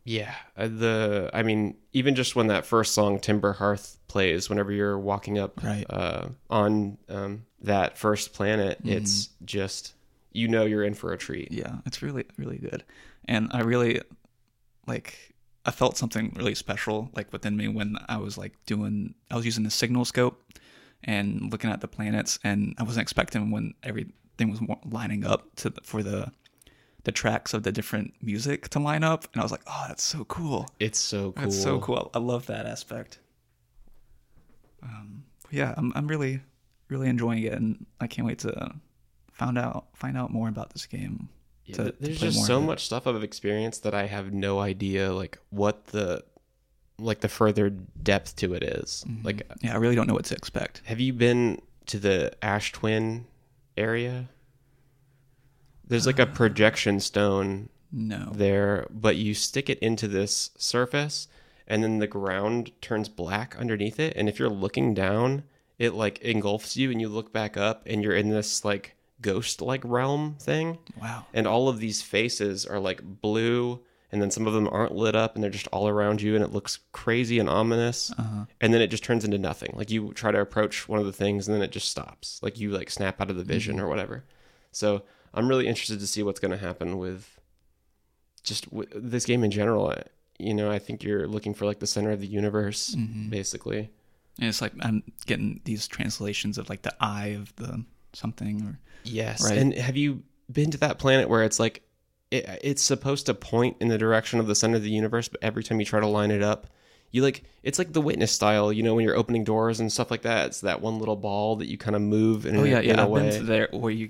yeah, uh, the I mean, even just when that first song Timber Hearth plays, whenever you're walking up Right. uh, on um, that first planet, it's just you know you're in for a treat. Yeah, it's really really good, and I really like. I felt something really special like within me when I was like doing. I was using the signal scope and looking at the planets, and I wasn't expecting when everything was lining up to the, for the the tracks of the different music to line up, and I was like, "Oh, that's so cool! It's so cool. That's so cool! I love that aspect." Um, yeah, I'm I'm really really enjoying it, and I can't wait to find out find out more about this game. Yeah, to- th- to there's just so much stuff I've experienced that I have no idea like what the like the further depth to it is. Mm-hmm. Like Yeah, I really don't know what to expect. have you been to the Ash Twin area? There's like a projection stone No. there, but you stick it into this surface and then the ground turns black underneath it and if you're looking down, it like engulfs you and you look back up and you're in this like ghost like realm thing Wow. and all of these faces are like blue and then some of them aren't lit up and they're just all around you and it looks crazy and ominous Uh-huh. and then it just turns into nothing like you try to approach one of the things and then it just stops like you like snap out of the vision Mm-hmm. or whatever so i'm really interested to see what's going to happen with just w- this game in general you know i think you're looking for like the center of the universe Mm-hmm. basically And it's like I'm getting these translations of like the eye of the something or Yes. Right. And have you been to that planet where it's like it, it's supposed to point in the direction of the center of the universe, but every time you try to line it up, you like it's like the witness style, you know, when you're opening doors and stuff like that. It's that one little ball that you kind of move in, Oh yeah, yeah. I've way. been there where you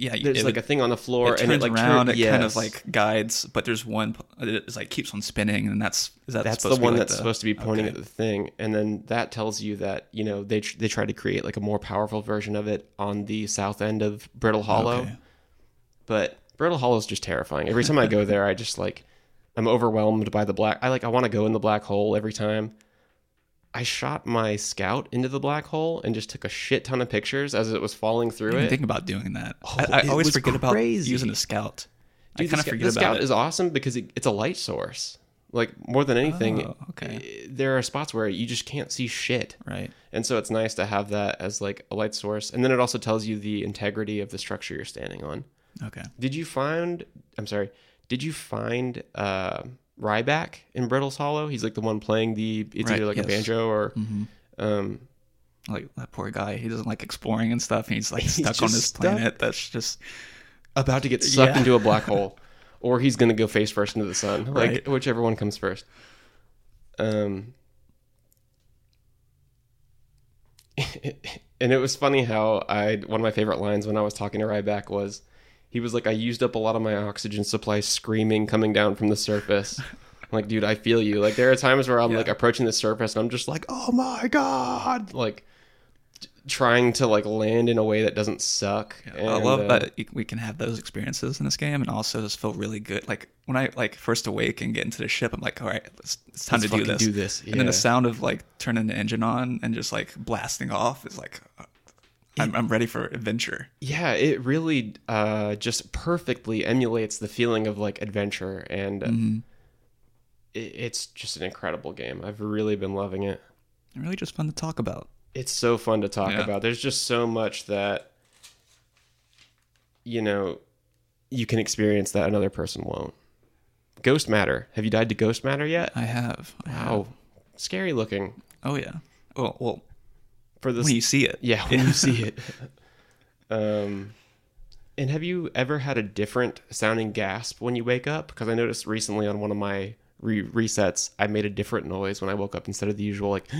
Yeah, There's it like a thing on the floor it and it like around, turn- it kind of like guides, but there's one it's like keeps on spinning and that's is that that's the one like that's the- supposed to be pointing okay. at the thing and then that tells you that you know they tr- they try to create like a more powerful version of it on the south end of brittle hollow Okay. but brittle hollow is just terrifying every time i go there i just like i'm overwhelmed by the black i like i want to go in the black hole every time i shot my scout into the black hole and just took a shit ton of pictures as it was falling through I didn't it think about doing that. Oh, I, I always forget about crazy. using a scout. Dude, I kind the of scout- forget the about scout it. is awesome because it, it's a light source like more than anything Oh, okay. eh, there are spots where you just can't see shit right. And so it's nice to have that as like a light source. And then it also tells you the integrity of the structure you're standing on. Okay. Did you find I'm sorry, did you find uh Riebeck in Brittle's Hollow? He's like the one playing the it's Right, either like yes. a banjo or hmm um Like that poor guy, he doesn't like exploring and stuff, and he's like He's stuck on just this stuck. planet. That's just about to get sucked Yeah. into a black hole, or he's gonna go face first into the sun. Like Right. whichever one comes first. Um, and it was funny how I one of my favorite lines when I was talking to Riebeck was he was like, I used up a lot of my oxygen supply screaming coming down from the surface. I'm like, dude, I feel you. Like there are times where I'm Yeah. like approaching the surface and I'm just like, oh my god, like t- trying to like land in a way that doesn't suck. I And, love uh, that we can have those experiences in this game, and also just feel really good. Like when I like first awake and get into the ship, I'm like, all right, it's, it's time Let's to do this. do this, And then the sound of like turning the engine on and just like blasting off is like, I'm, I'm ready for adventure. Yeah, it really uh, just perfectly emulates the feeling of like adventure, and Mm-hmm. it, it's just an incredible game. I've really been loving it. And really just fun to talk about. It's so fun to talk Yeah. about. There's just so much that you know you can experience that another person won't. Ghost matter. Have you died to ghost matter yet? I have. I have. Scary looking Oh yeah. Well, well, for this. when you see it. Yeah, when you see it. Um, and have you ever had a different sounding gasp when you wake up? Because I noticed recently on one of my re- resets, I made a different noise when I woke up instead of the usual like.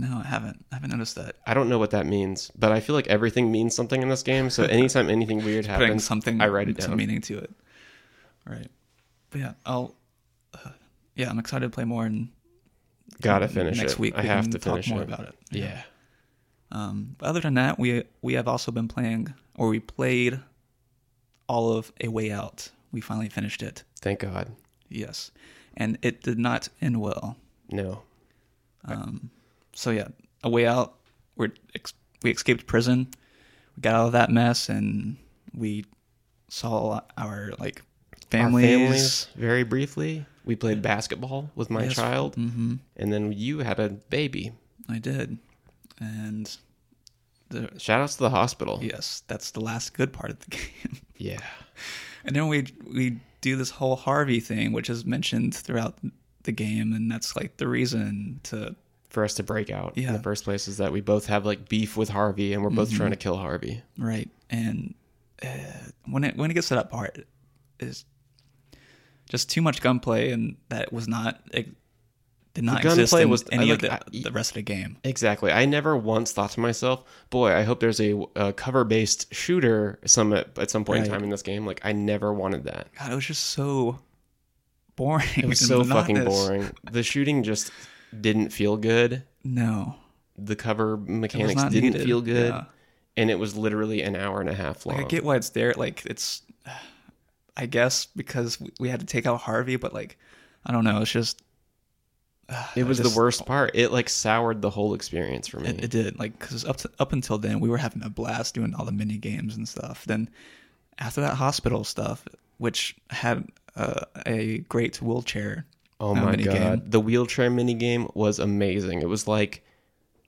No, I haven't. I haven't noticed that. I don't know what that means, but I feel like everything means something in this game. So anytime anything weird happens, something, I write it down. some meaning to it. Right. But yeah, I'll. Uh, yeah, I'm excited to play more and Gotta finish next it. week. I we have to talk finish more it. about it. Yeah. Um, but other than that, we we have also been playing, or we played all of A Way Out. We finally finished it. Thank God. Yes, and it did not end well. No. Um, so yeah, A Way Out. We ex- we escaped prison. We got out of that mess, and we saw our like families. Our families, very briefly, we played basketball with my Yes. child, hmm and then you had a baby. I did, and the Shout outs to the hospital. yes, that's the last good part of the game. yeah. And then we we do this whole Harvey thing, which is mentioned throughout the game, and that's like the reason to for us to break out in Yeah. the first place is that we both have like beef with Harvey and we're both Mm-hmm. trying to kill Harvey. right. And uh, when it when it gets to that part, is just too much gunplay, and that was not did not The exist in was- any I- of the, I- the rest of the game. Exactly. I never once thought to myself, "Boy, I hope there's a, a cover-based shooter some at, at some point Right. in time in this game." Like I never wanted that. God, it was just so boring. It was so fucking boring. The shooting just didn't feel good. No, The cover mechanics didn't needed. feel good, Yeah. and it was literally an hour and a half long. Like I get why it's there. Like it's, I guess because we- we had to take out Harvey, but like I don't know. It's just it was just- the worst part. It like soured the whole experience for me. It, it did like because up to, up until then we were having a blast doing all the mini games and stuff. Then after that hospital stuff, which had uh, a great wheelchair. Oh uh, my god, game. the wheelchair mini game was amazing. It was like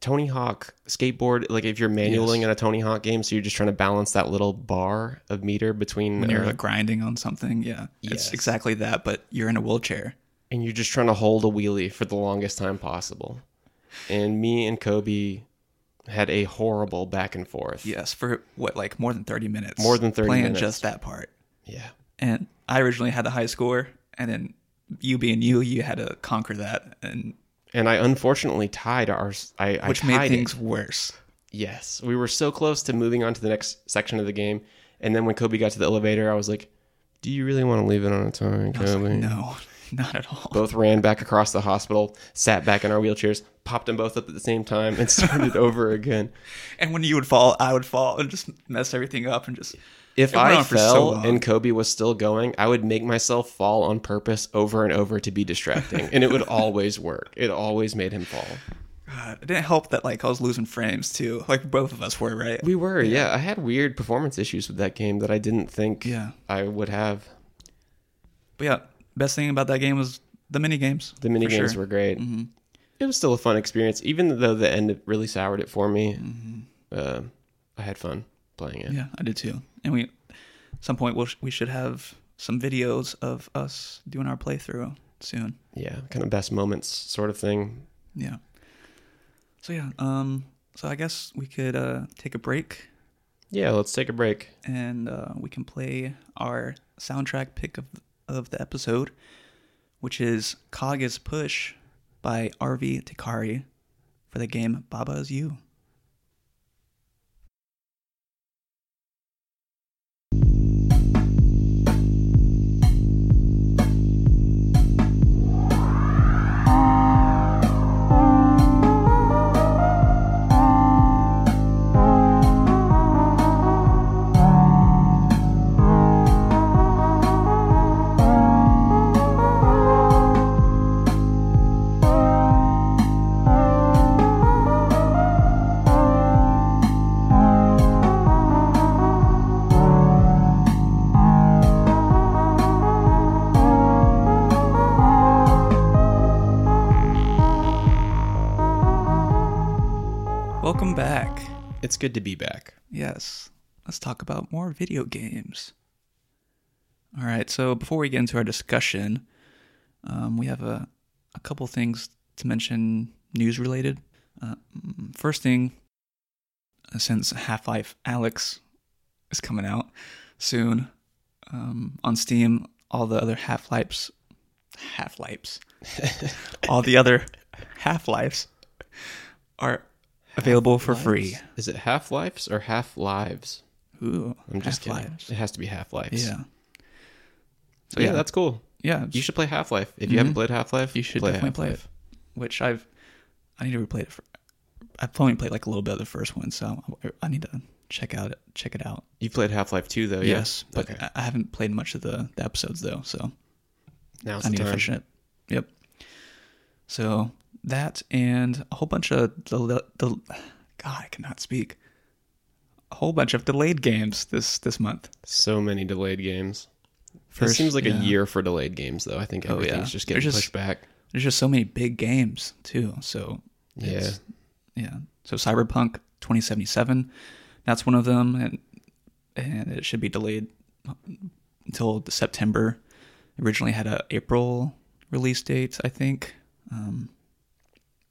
Tony Hawk skateboard. Like if you're manualing Yes. in a Tony Hawk game, so you're just trying to balance that little bar of meter between, When you're uh, like, grinding on something, yeah, Yes. it's exactly that. But you're in a wheelchair. And you're just trying to hold a wheelie for the longest time possible. And me and Kobe had a horrible back and forth. Yes, for what like more than thirty minutes. More than 30 playing minutes. just that part. yeah. And I originally had the high score, and then you being you, you had to conquer that, and And I unfortunately tied our. I, I which tied made it. things worse. Yes, we were so close to moving on to the next section of the game, and then when Kobe got to the elevator, I was like, "Do you really want to leave it on a tie, I was Kobe?" like, no, not at all. Both ran back across the hospital, sat back in our wheelchairs, popped them both up at the same time, and started over again. And when you would fall, I would fall and just mess everything up and just. If I for so fell and Kobe was still going, I would make myself fall on purpose over and over to be distracting, and it would always work. It always made him fall. God, it didn't help that like I was losing frames too. Like both of us were, right? We were, yeah. I had weird performance issues with that game that I didn't think Yeah. I would have. But yeah, best thing about that game was the mini games. The mini games sure. were great. hmm It was still a fun experience, even though the end really soured it for me. hmm Uh, I had fun playing it. Yeah, I did too. And we, at some point, we'll, we should have some videos of us doing our playthrough soon. Yeah, kind of best moments sort of thing. Yeah. So yeah, um, so I guess we could uh take a break Yeah, let's take a break. and uh, we can play our soundtrack pick of of the episode, which is Kaga's Push by Arvi Teikari for the game Baba is You. It's good to be back. Yes, let's talk about more video games. All right, so before we get into our discussion, um, we have a, a couple things to mention news related. Uh, mm, first thing, uh, since Half Life Alyx is coming out soon um, on Steam, all the other Half Lives, Half Lives, all the other Half Lives are available for free. Is it Half Lives or Half Lives? Ooh, I'm just kidding. Half-Lives. It has to be Half Lives. Yeah. So yeah, that's cool. yeah. You should play Half Life. If you haven't mm-hmm. played Half Life, You should definitely play it. Which I've, I need to replay it. For, I've only played like a little bit of the first one, so I need to check out. Check it out. You've played Half Life 2, though, yeah? yes, but okay. I- I haven't played much of the, the episodes though, so Now's I the need to time. finish it. Yep. So that and a whole bunch of the the God, I cannot speak. A whole bunch of delayed games this this month. So many delayed games. it seems like yeah. a year for delayed games, though. I think Oh, everything's yeah. just getting just- pushed back. There's just so many big games too. So Yeah. yeah. So Cyberpunk 2077, that's one of them, and and it should be delayed until September. Originally had a April release date, I think. Um,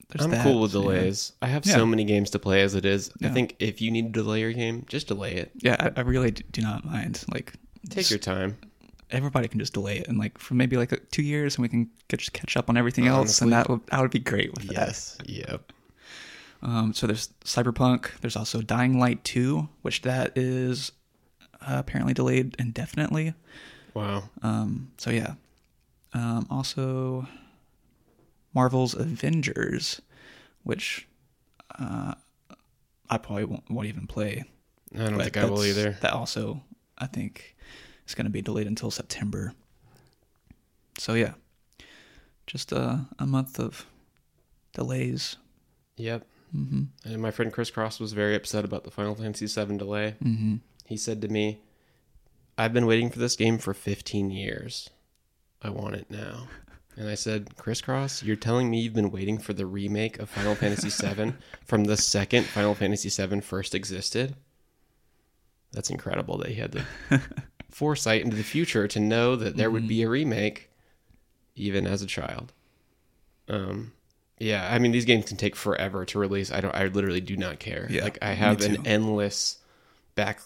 there's I'm that, cool with yeah. delays. I have Yeah. so many games to play as it is. I think if you need to delay your game, just delay it. Yeah, I, I really do not mind. Like, Take your time. everybody can just delay it, and like for maybe like two years, and we can get, just catch up on everything else, and that would I would be great with that. Yes. Yep. Um, so there's Cyberpunk. There's also Dying Light 2, which that is uh, apparently delayed indefinitely. Wow. Um, so yeah. Um, also, Marvel's Avengers, which uh, I probably won't, won't even play. I don't but think I will either. That also, I think, is going to be delayed until September. So yeah, just a, a month of delays. Yep. hmm And my friend Chris Cross was very upset about the Final Fantasy VII delay. hmm He said to me, I've been waiting for this game for 15 years. I want it now. And I said, Crisscross, you're telling me you've been waiting for the remake of Final Fantasy VII from the second Final Fantasy VII first existed? That's incredible that he had the foresight into the future to know that there would be a remake, even as a child. Um, yeah, I mean these games can take forever to release. I don't. I literally do not care. Yeah, like I have an endless back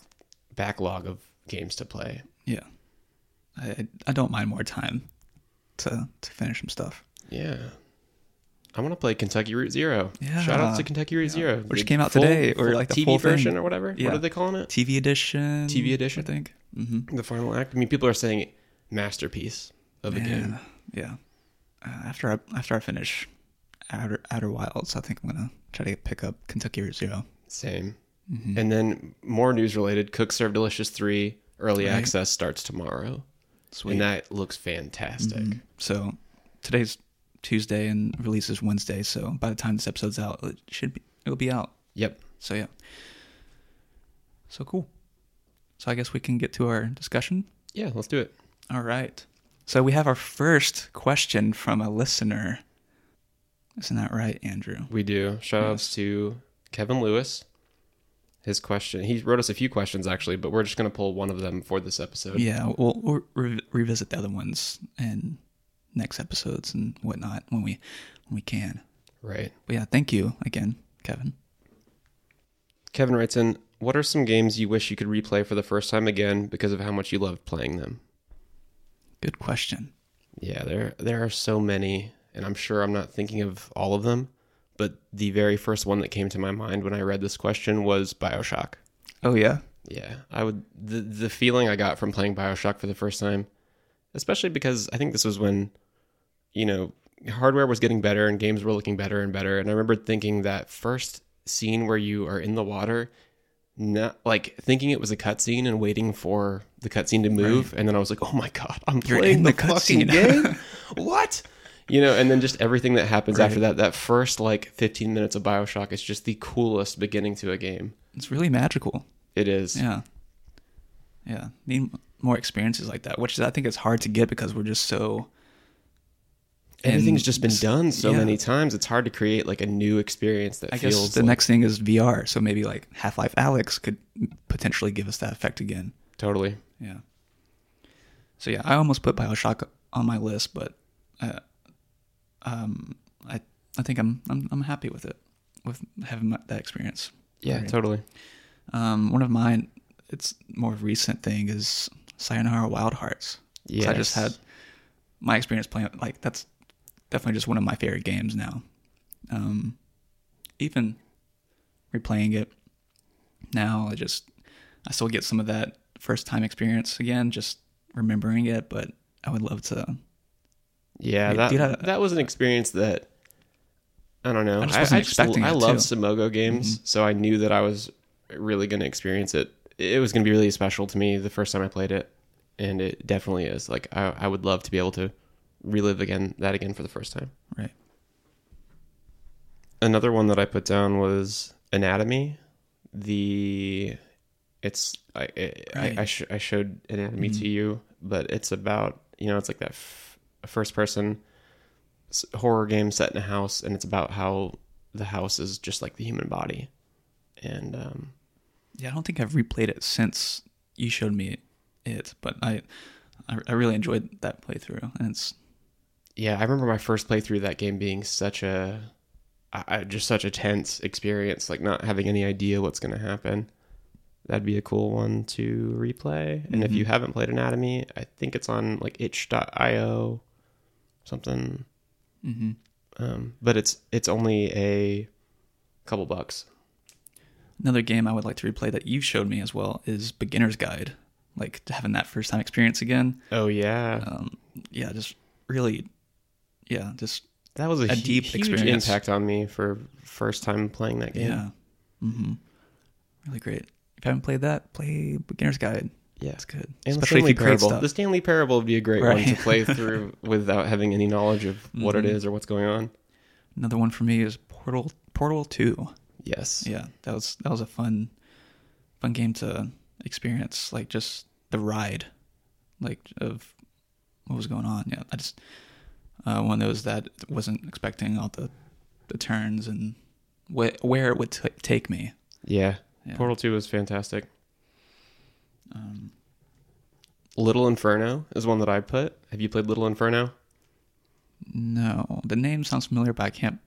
backlog of games to play. Yeah, I I don't mind more time to to finish some stuff. Yeah. I want to play Kentucky Route Zero. Yeah. Shout out to Kentucky Route Zero, Which The came out full- today, or like the TV full version thing. or whatever. Yeah. What are they calling it? TV edition. TV edition? I think. Mm-hmm. The final act. I mean, people are saying masterpiece of a game. Yeah. Uh, after I after I finish Outer Outer Wilds, I think I'm gonna try to pick up Kentucky Route Zero. Same. Mm-hmm. And then more news related. Cook Serve Delicious Three early Right. access starts tomorrow, Sweet. and that looks fantastic. Mhm. So today's Tuesday and release is Wednesday. So by the time this episode's out, it should be it'll be out. Yep. So yeah. So cool. So I guess we can get to our discussion. Yeah, let's do it. All right. So we have our first question from a listener. Isn't that right, Andrew? We do. Shout outs to Kevin Lewis. His question. He wrote us a few questions actually, but we're just going to pull one of them for this episode. Yeah, we'll, we'll re- revisit the other ones in next episodes and whatnot when we when we can. Right. But yeah, thank you again, Kevin. Kevin writes in, what are some games you wish you could replay for the first time again because of how much you loved playing them? Good question. Yeah, there there are so many, and I'm sure I'm not thinking of all of them. But the very first one that came to my mind when I read this question was Bioshock. Oh yeah. Yeah, I would the the feeling I got from playing BioShock for the first time, especially because I think this was when you know, hardware was getting better and games were looking better and better and I remember thinking that first scene where you are in the water not like thinking it was a cutscene and waiting for the cutscene to move and then I was like, "Oh my god, I'm You're playing in the, the fucking cutscene." game." what? You know, and then just everything that happens Right. after that that first like 15 minutes of BioShock is just the coolest beginning to a game. It's really magical. It is. Yeah. Yeah. Need more experiences like that, which I think is hard to get because we're just so Everything's just been done so yeah. many times. It's hard to create like a new experience that I feels guess the like- next thing is VR. So maybe like Half Life Alyx could potentially give us that effect again. totally. Yeah. So yeah, I almost put Bioshock on my list, but uh, um, I I think I'm I'm I'm happy with it, with having my, that experience. Yeah, Right. totally. Um, one of mine, it's more recent thing is Sayonara Wild Hearts. Yeah, I just had my experience playing like that's definitely just one of my favorite games now. Um, even replaying it now, I just I still get some of that first time experience again, just remembering it. But I would love to. Yeah, that dude, I- that was an experience that I don't know. I just wasn't expecting I love too. Mm-hmm. Games, so I knew that I was really going to experience it. It was going to be really special to me the first time I played it, and it definitely is. Like I, I would love to be able to relive again that again for the first time. Right. Another one that I put down was Anatomy. The it's I I, Right. Mm-hmm. I, sh- I showed Anatomy to you, but it's about you know it's like that f- first person horror game set in a house, and it's about how the house is just like the human body, and um, Yeah, I don't think I've replayed it since you showed me it, but I I, I really enjoyed that playthrough, and it's yeah, I remember my first playthrough of that game being such a I, just such a tense experience, like not having any idea what's going to happen. That'd be a cool one to replay. And if Mhm. you haven't played Anatomy, I think it's on like itch.io something. hmm Um, but it's it's only a couple bucks. Another game I would like to replay that you showed me as well is Beginner's Guide. Like having that first time experience again. Oh yeah. Um, yeah, just really, yeah, just that was a, a deep huge experience. impact on me for first time playing that game. yeah, hmm really great. If you haven't played that, play Beginner's Guide. Yeah. It's good, And the especially if Stanley you Parable. The Stanley Parable would be a great one to play through without having any knowledge of what it Mhm. is or what's going on. Another one for me is Portal Portal Two. Yes. Yeah, that was that was a fun fun game to experience. Like just the ride, like of what was going on. Yeah, I just uh, one of those that wasn't expecting all the the turns and wh- where it would t- take me. Yeah. Yeah. Portal 2 was fantastic. Um, Little Inferno is one that I put. Have you played Little Inferno? no, the name sounds familiar, but I can't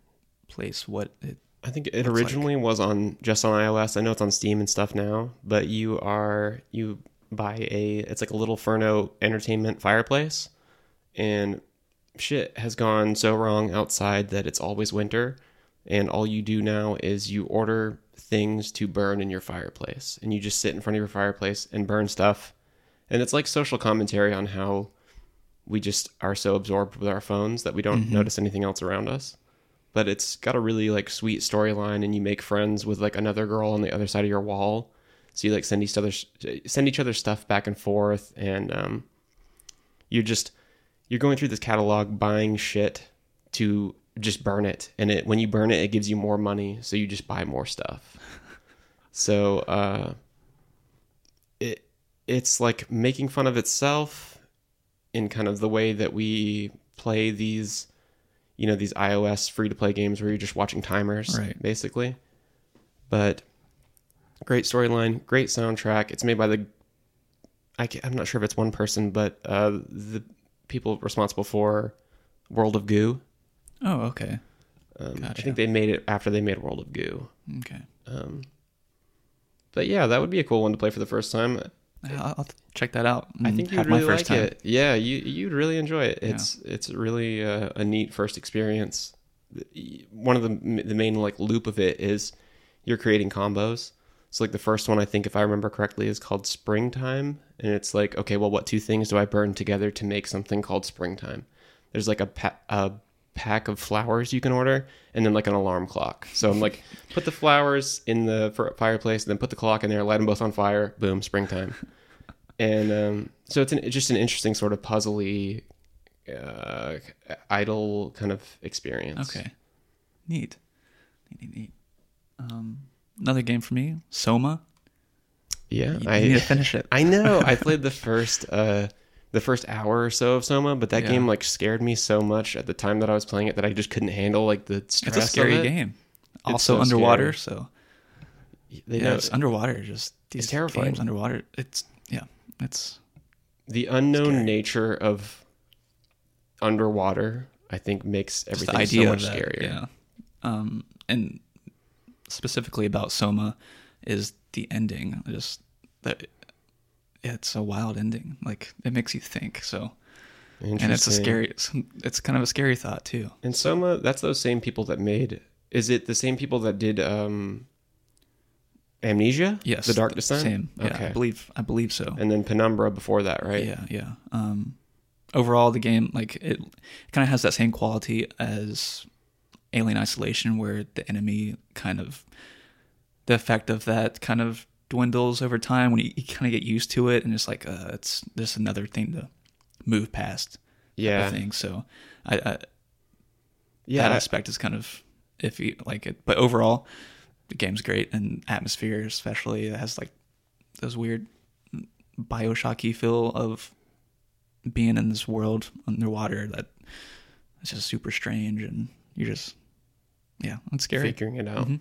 place what it. I think it Looks like- originally was on just on iOS. I know it's on Steam and stuff now, but you are you buy a it's like a little Inferno entertainment fireplace and shit has gone so wrong outside that it's always winter and all you do now is you order things to burn in your fireplace. And you just sit in front of your fireplace and burn stuff. And it's like social commentary on how we just are so absorbed with our phones that we don't notice anything else around us. But it's got a really like sweet storyline and you make friends with like another girl on the other side of your wall. So you like send each other send each other stuff back and forth and um you're just you're going through this catalog buying shit to just burn it. And it when you burn it it gives you more money. So you just buy more stuff. So uh it it's like making fun of itself in kind of the way that we play these you know these iOS free to play games where you're just watching timers Right. basically. But great storyline great soundtrack. It's made by the I I'm not sure if it's one person but uh the people responsible for World of Goo Oh, okay, um, I think they made it after they made World of Goo okay. um but yeah, that would be a cool one to play for the first time. I'll, I'll check that out. I think you'd really first like time. it. Yeah, you you'd really enjoy it. It's it's really uh, a neat first experience. One of the the main like loop of it is you're creating combos. So like the first one I think if I remember correctly is called Springtime and it's like okay, well what two things do I burn together to make something called Springtime? There's like a pa- a pack of flowers you can order and then like an alarm clock. So I'm like put the flowers in the fireplace and then put the clock in there, light them both on fire, boom, springtime and um, so it's, an, it's just an interesting sort of puzzly, uh, idle kind of experience. Okay. Neat. Neat, neat, neat. Um, another game for me, Soma. Yeah, You, I you need to finish it. I know. I played the first uh, the first hour or so of Soma, but that Yeah. game like scared me so much at the time that I was playing it that I just couldn't handle like the stress. it's a scary it. game. Also so underwater, scary. so They yeah, know it's underwater. Just these terrifying. games underwater. It's yeah, it's the unknown scary. nature of underwater. I think makes everything so much that, scarier. Yeah. Um, and specifically about Soma is the ending. Just that it's a wild ending. Like it makes you think. So and it's a scary. It's, it's kind of a scary thought too. And Soma, that's those same people that made. Is it the same people that did um, Amnesia? Yes, The Dark Descent. Same. Yeah, Okay. I believe. I believe so. And then Penumbra before that, right? Yeah, yeah. Um, overall, the game like it kind of has that same quality as Alien Isolation, where the enemy kind of the effect of that kind of dwindles over time when you, you kind of get used to it, and it's like uh, it's just another thing to move past. Yeah. thing. So, I, I Yeah. that aspect is kind of iffy, like it. But overall, the game's great, and atmosphere especially it has like those weird Bioshocky feel of being in this world underwater that it's just super strange, and you're just yeah, it's scary. figuring it out. Mhm.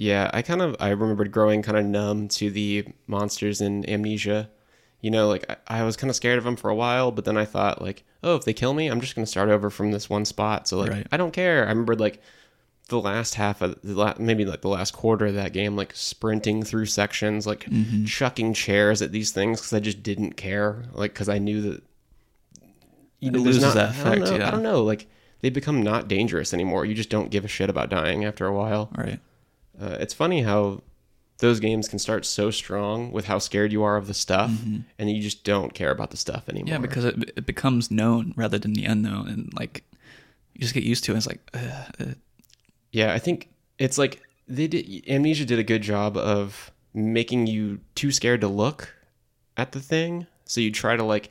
Yeah, I kind of I remembered growing kind of numb to the monsters in Amnesia. You know, like I, I was kind of scared of them for a while, but then I thought like, oh, if they kill me, I'm just gonna start over from this one spot. So like, Right. I don't care. I remembered like the last half of the la- maybe like the last quarter of that game, like sprinting through sections, like Mm-hmm. chucking chairs at these things because I just didn't care, like because I knew that you know, loses not, that I don't know, yeah. I don't know, like they become not dangerous anymore. You just don't give a shit about dying after a while. Right. Uh, it's funny how those games can start so strong with how scared you are of the stuff, and you just don't care about the stuff anymore. Mm-hmm. Yeah, because it, it becomes known rather than the unknown, and like you just get used to it. It's like uh, uh, yeah, I think it's like they did. Amnesia did a good job of making you too scared to look at the thing, so you try to like.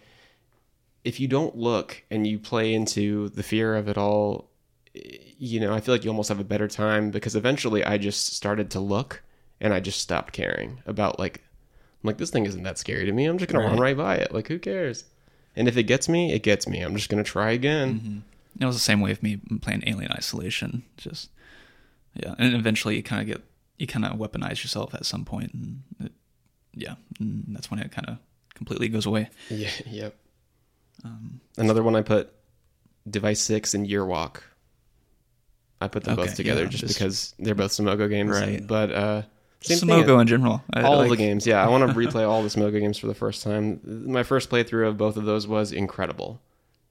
If you don't look and you play into the fear of it all, you know, I feel like you almost have a better time because eventually I just started to look and I just stopped caring about like I'm like this thing isn't that scary to me. I'm just gonna run Right. by it. Like who cares? And if it gets me, it gets me. I'm just gonna try again. It was the same way with me playing Alien Isolation. Just yeah, and eventually you kind of get you kind of weaponize yourself at some point, and it, yeah, and that's when it kind of completely goes away. Yeah. Yep. Um, Another one I put Device Six and Year Walk. I put them Okay, both together yeah, just, just- because they're both Simogo games. Right. But uh same thing. Simogo in general, I all like- the games. Yeah, I want to replay all the Simogo games for the first time. My first playthrough of both of those was incredible.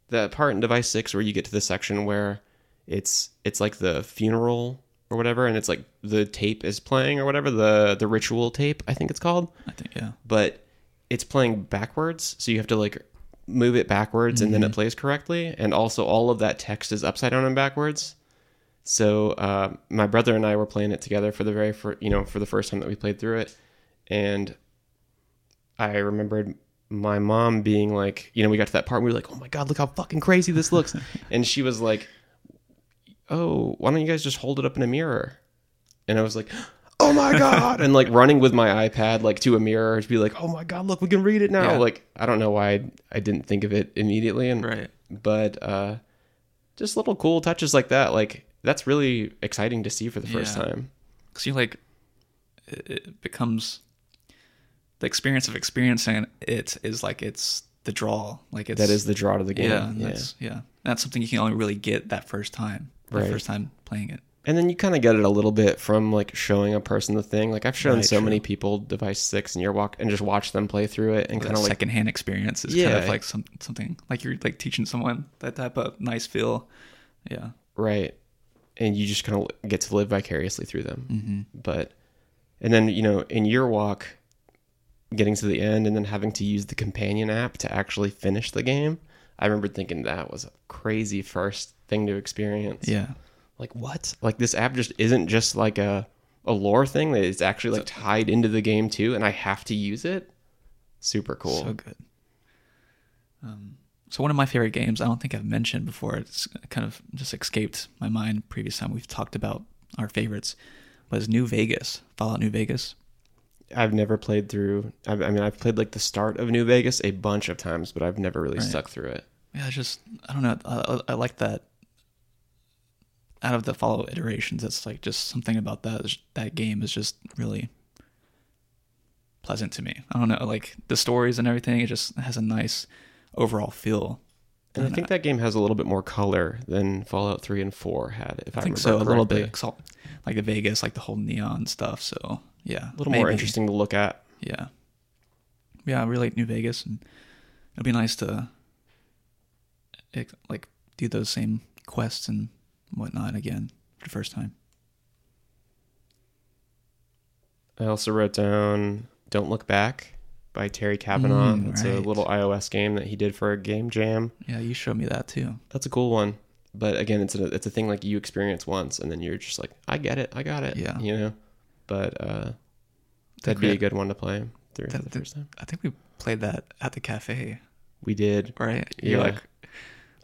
The part in Device Six where you get to the section where it's it's like the funeral or whatever, and it's like the tape is playing or whatever the the ritual tape I think it's called, I think yeah, but it's playing backwards, so you have to like move it backwards and then Mm-hmm. it plays correctly, and also all of that text is upside down and backwards. So uh, my brother and I were playing it together for the very first, you know, for the first time that we played through it, and I remembered my mom being like, you know, we got to that part, and we were like, oh my god, look how fucking crazy this looks, and she was like, oh, why don't you guys just hold it up in a mirror? And I was like, oh my god, and like running with my iPad like to a mirror to be like, oh my god, look, we can read it now. Yeah. Like I don't know why I, I didn't think of it immediately, and right. but uh, just little cool touches like that, like that's really exciting to see for the first Yeah. time. Because you like it, becomes the experience of experiencing it is like it's the draw, like it's That is the draw to the game. yeah, Yeah, that's yeah, that's something you can only really get that first time, the Right. first time playing it. And then you kind of get it a little bit from like showing a person the thing. Like I've shown Right, so true. many people Device Six and Yearwalk and just watch them play through it and kind of like secondhand experience is kind of like some, something like you're like teaching someone that type of nice feel. Yeah. right, and you just kind of get to live vicariously through them. Mm-hmm. But and then you know in Year Walk, getting to the end and then having to use the companion app to actually finish the game. I remember thinking that was a crazy first thing to experience. Yeah. like what like this app just isn't just like a a lore thing that it's actually like tied into the game too and i have to use it super cool So good. Um, so one of my favorite games, I don't think I've mentioned before. It's kind of just escaped my mind previous time we've talked about our favorites. Was New Vegas, Fallout New Vegas. i've never played through I, I mean i've played like the start of new vegas a bunch of times but i've never really Right. stuck through it Yeah, it's just I don't know. I, I, I like that. Out of the Fallout iterations, it's like just something about that that game is just really pleasant to me. I don't know, like the stories and everything. It just has a nice overall feel. and i think that game has a little bit more color than fallout 3 and 4 had if i, I think so. A little bit like the Vegas, like the whole neon stuff. So yeah, a little more interesting to look at Yeah, yeah. I really like New Vegas, and it'll be nice to like do those same quests and whatnot again for the first time. i also wrote down don't look back by terry cavanagh Mm, it's a little ios game that he did for a game jam Yeah, you showed me that too. That's a cool one. But again, it's a it's a thing like you experience once and then you're just like, I get it, I got it. Yeah. You know? But uh that'd be a good one to play through That- the first time. I think we played that at the cafe, We did. right? You're Yeah. like,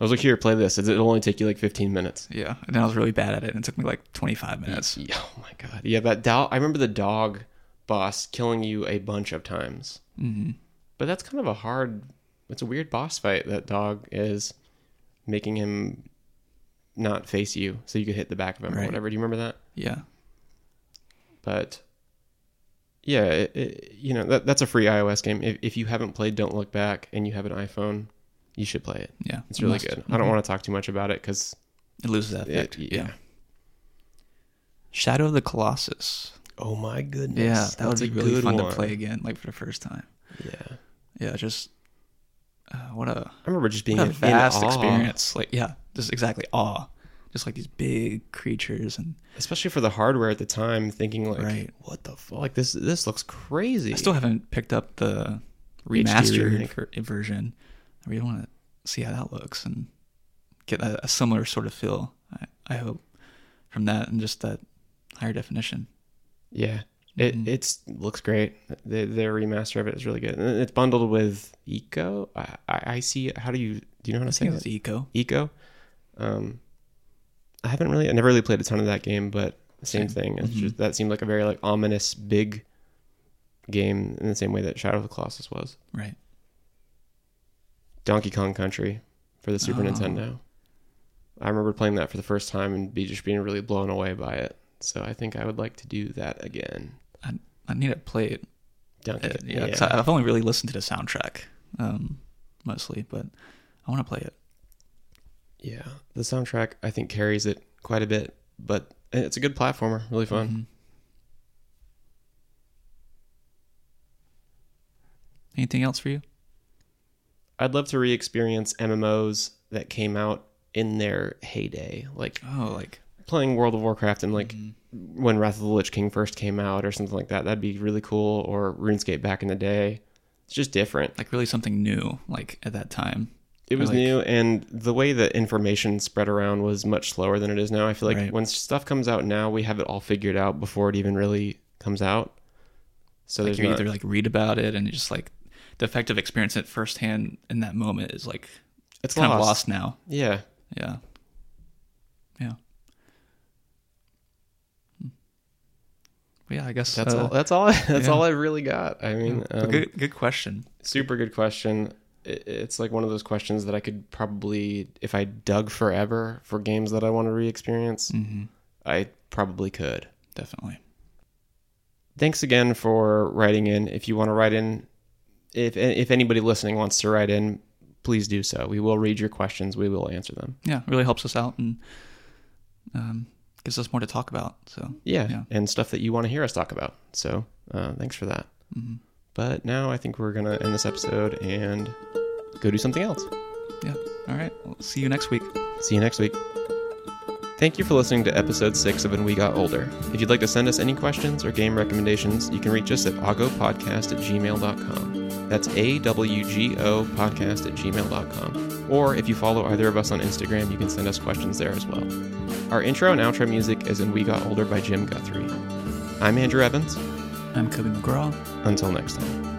I was like, here, play this. It'll only take you like 15 minutes. yeah. And I was really bad at it, and it took me like 25 minutes. Yeah, oh my god. Yeah, that dog. I remember the dog boss killing you a bunch of times. hmm But that's kind of a hard. It's a weird boss fight. That dog is making him not face you, so you could hit the back of him or whatever. Do you remember that? Yeah, but yeah, it, it, you know that that's a free iOS game. If, if you haven't played Don't Look Back and you have an iPhone, you should play it. yeah. It's really Must. good. I don't want to talk too much about it because It loses that it, effect. yeah. yeah. Shadow of the Colossus. Oh my goodness. Yeah, that would be a really good fun one. to play again, like for the first time. Yeah, Yeah, just uh, what a I remember just being a vast experience. Like yeah, just exactly awe. Just like these big creatures and especially for the hardware at the time. Thinking like, Right. what the fuck? Like this this looks crazy. I still haven't picked up the remastered version. I really want to see how that looks and get a, a similar sort of feel. I, I hope from that and just that higher definition. Yeah. It Mhm. it's looks great. The, their remaster of it is really good. And it's bundled with ICO. I, I, I see. How do you do you know how I to say think it's ico. ICO. Um, I haven't really, I never really played a ton of that game, but same Same. thing. It's Mhm. just that seemed like a very like ominous big game in the same way that Shadow of the Colossus was. Right. Donkey Kong Country for the Super Oh. Nintendo. I remember playing that for the first time and be just being really blown away by it. So I think I would like to do that again. I I need to play it. Uh, yeah, I- I've only really listened to the soundtrack, um, mostly, but I want to play it. yeah. The soundtrack I think carries it quite a bit, but it's a good platformer, really fun. Mhm. Anything else for you? I'd love to re-experience MMOs that came out in their heyday, like Oh, like playing World of Warcraft and like mhm. when Wrath of the Lich King first came out or something like that. That'd be really cool. Or RuneScape back in the day. It's just different. like really something new, like at that time. It was like- new, and the way that information spread around was much slower than it is now. I feel like Right. when stuff comes out now, we have it all figured out before it even really comes out. So like you not, either like read about it and just like the effect of experiencing it firsthand in that moment is like it's kind lost. of lost now. Yeah. Yeah. Hmm. But yeah, I guess that's uh, all. That's all. That's yeah. all I really got. I mean, um, good good question. super good question. It- It's like one of those questions that I could probably, if I dug forever for games that I want to re-experience, hmm I probably could. Definitely. Thanks again for writing in. If you want to write in, if if anybody listening wants to write in, please do so. We will read your questions. We will answer them. Yeah, really helps us out and um, gives us more to talk about. So Yeah, Yeah. and stuff that you want to hear us talk about. So uh, thanks for that. Mhm. But now I think we're gonna end this episode and go do something else. yeah. All right. We'll see you next week. See you next week. Thank you for listening to episode 6 of When We Got Older. If you'd like to send us any questions or game recommendations, you can reach us at awgopodcast at gmail.com. That's A-W-G-O podcast at gmail.com. Or if you follow either of us on Instagram, you can send us questions there as well. Our intro and outro music is in We Got Older by Jim Guthrie. I'm Andrew Evans. I'm Kobe McGraw. Until next time.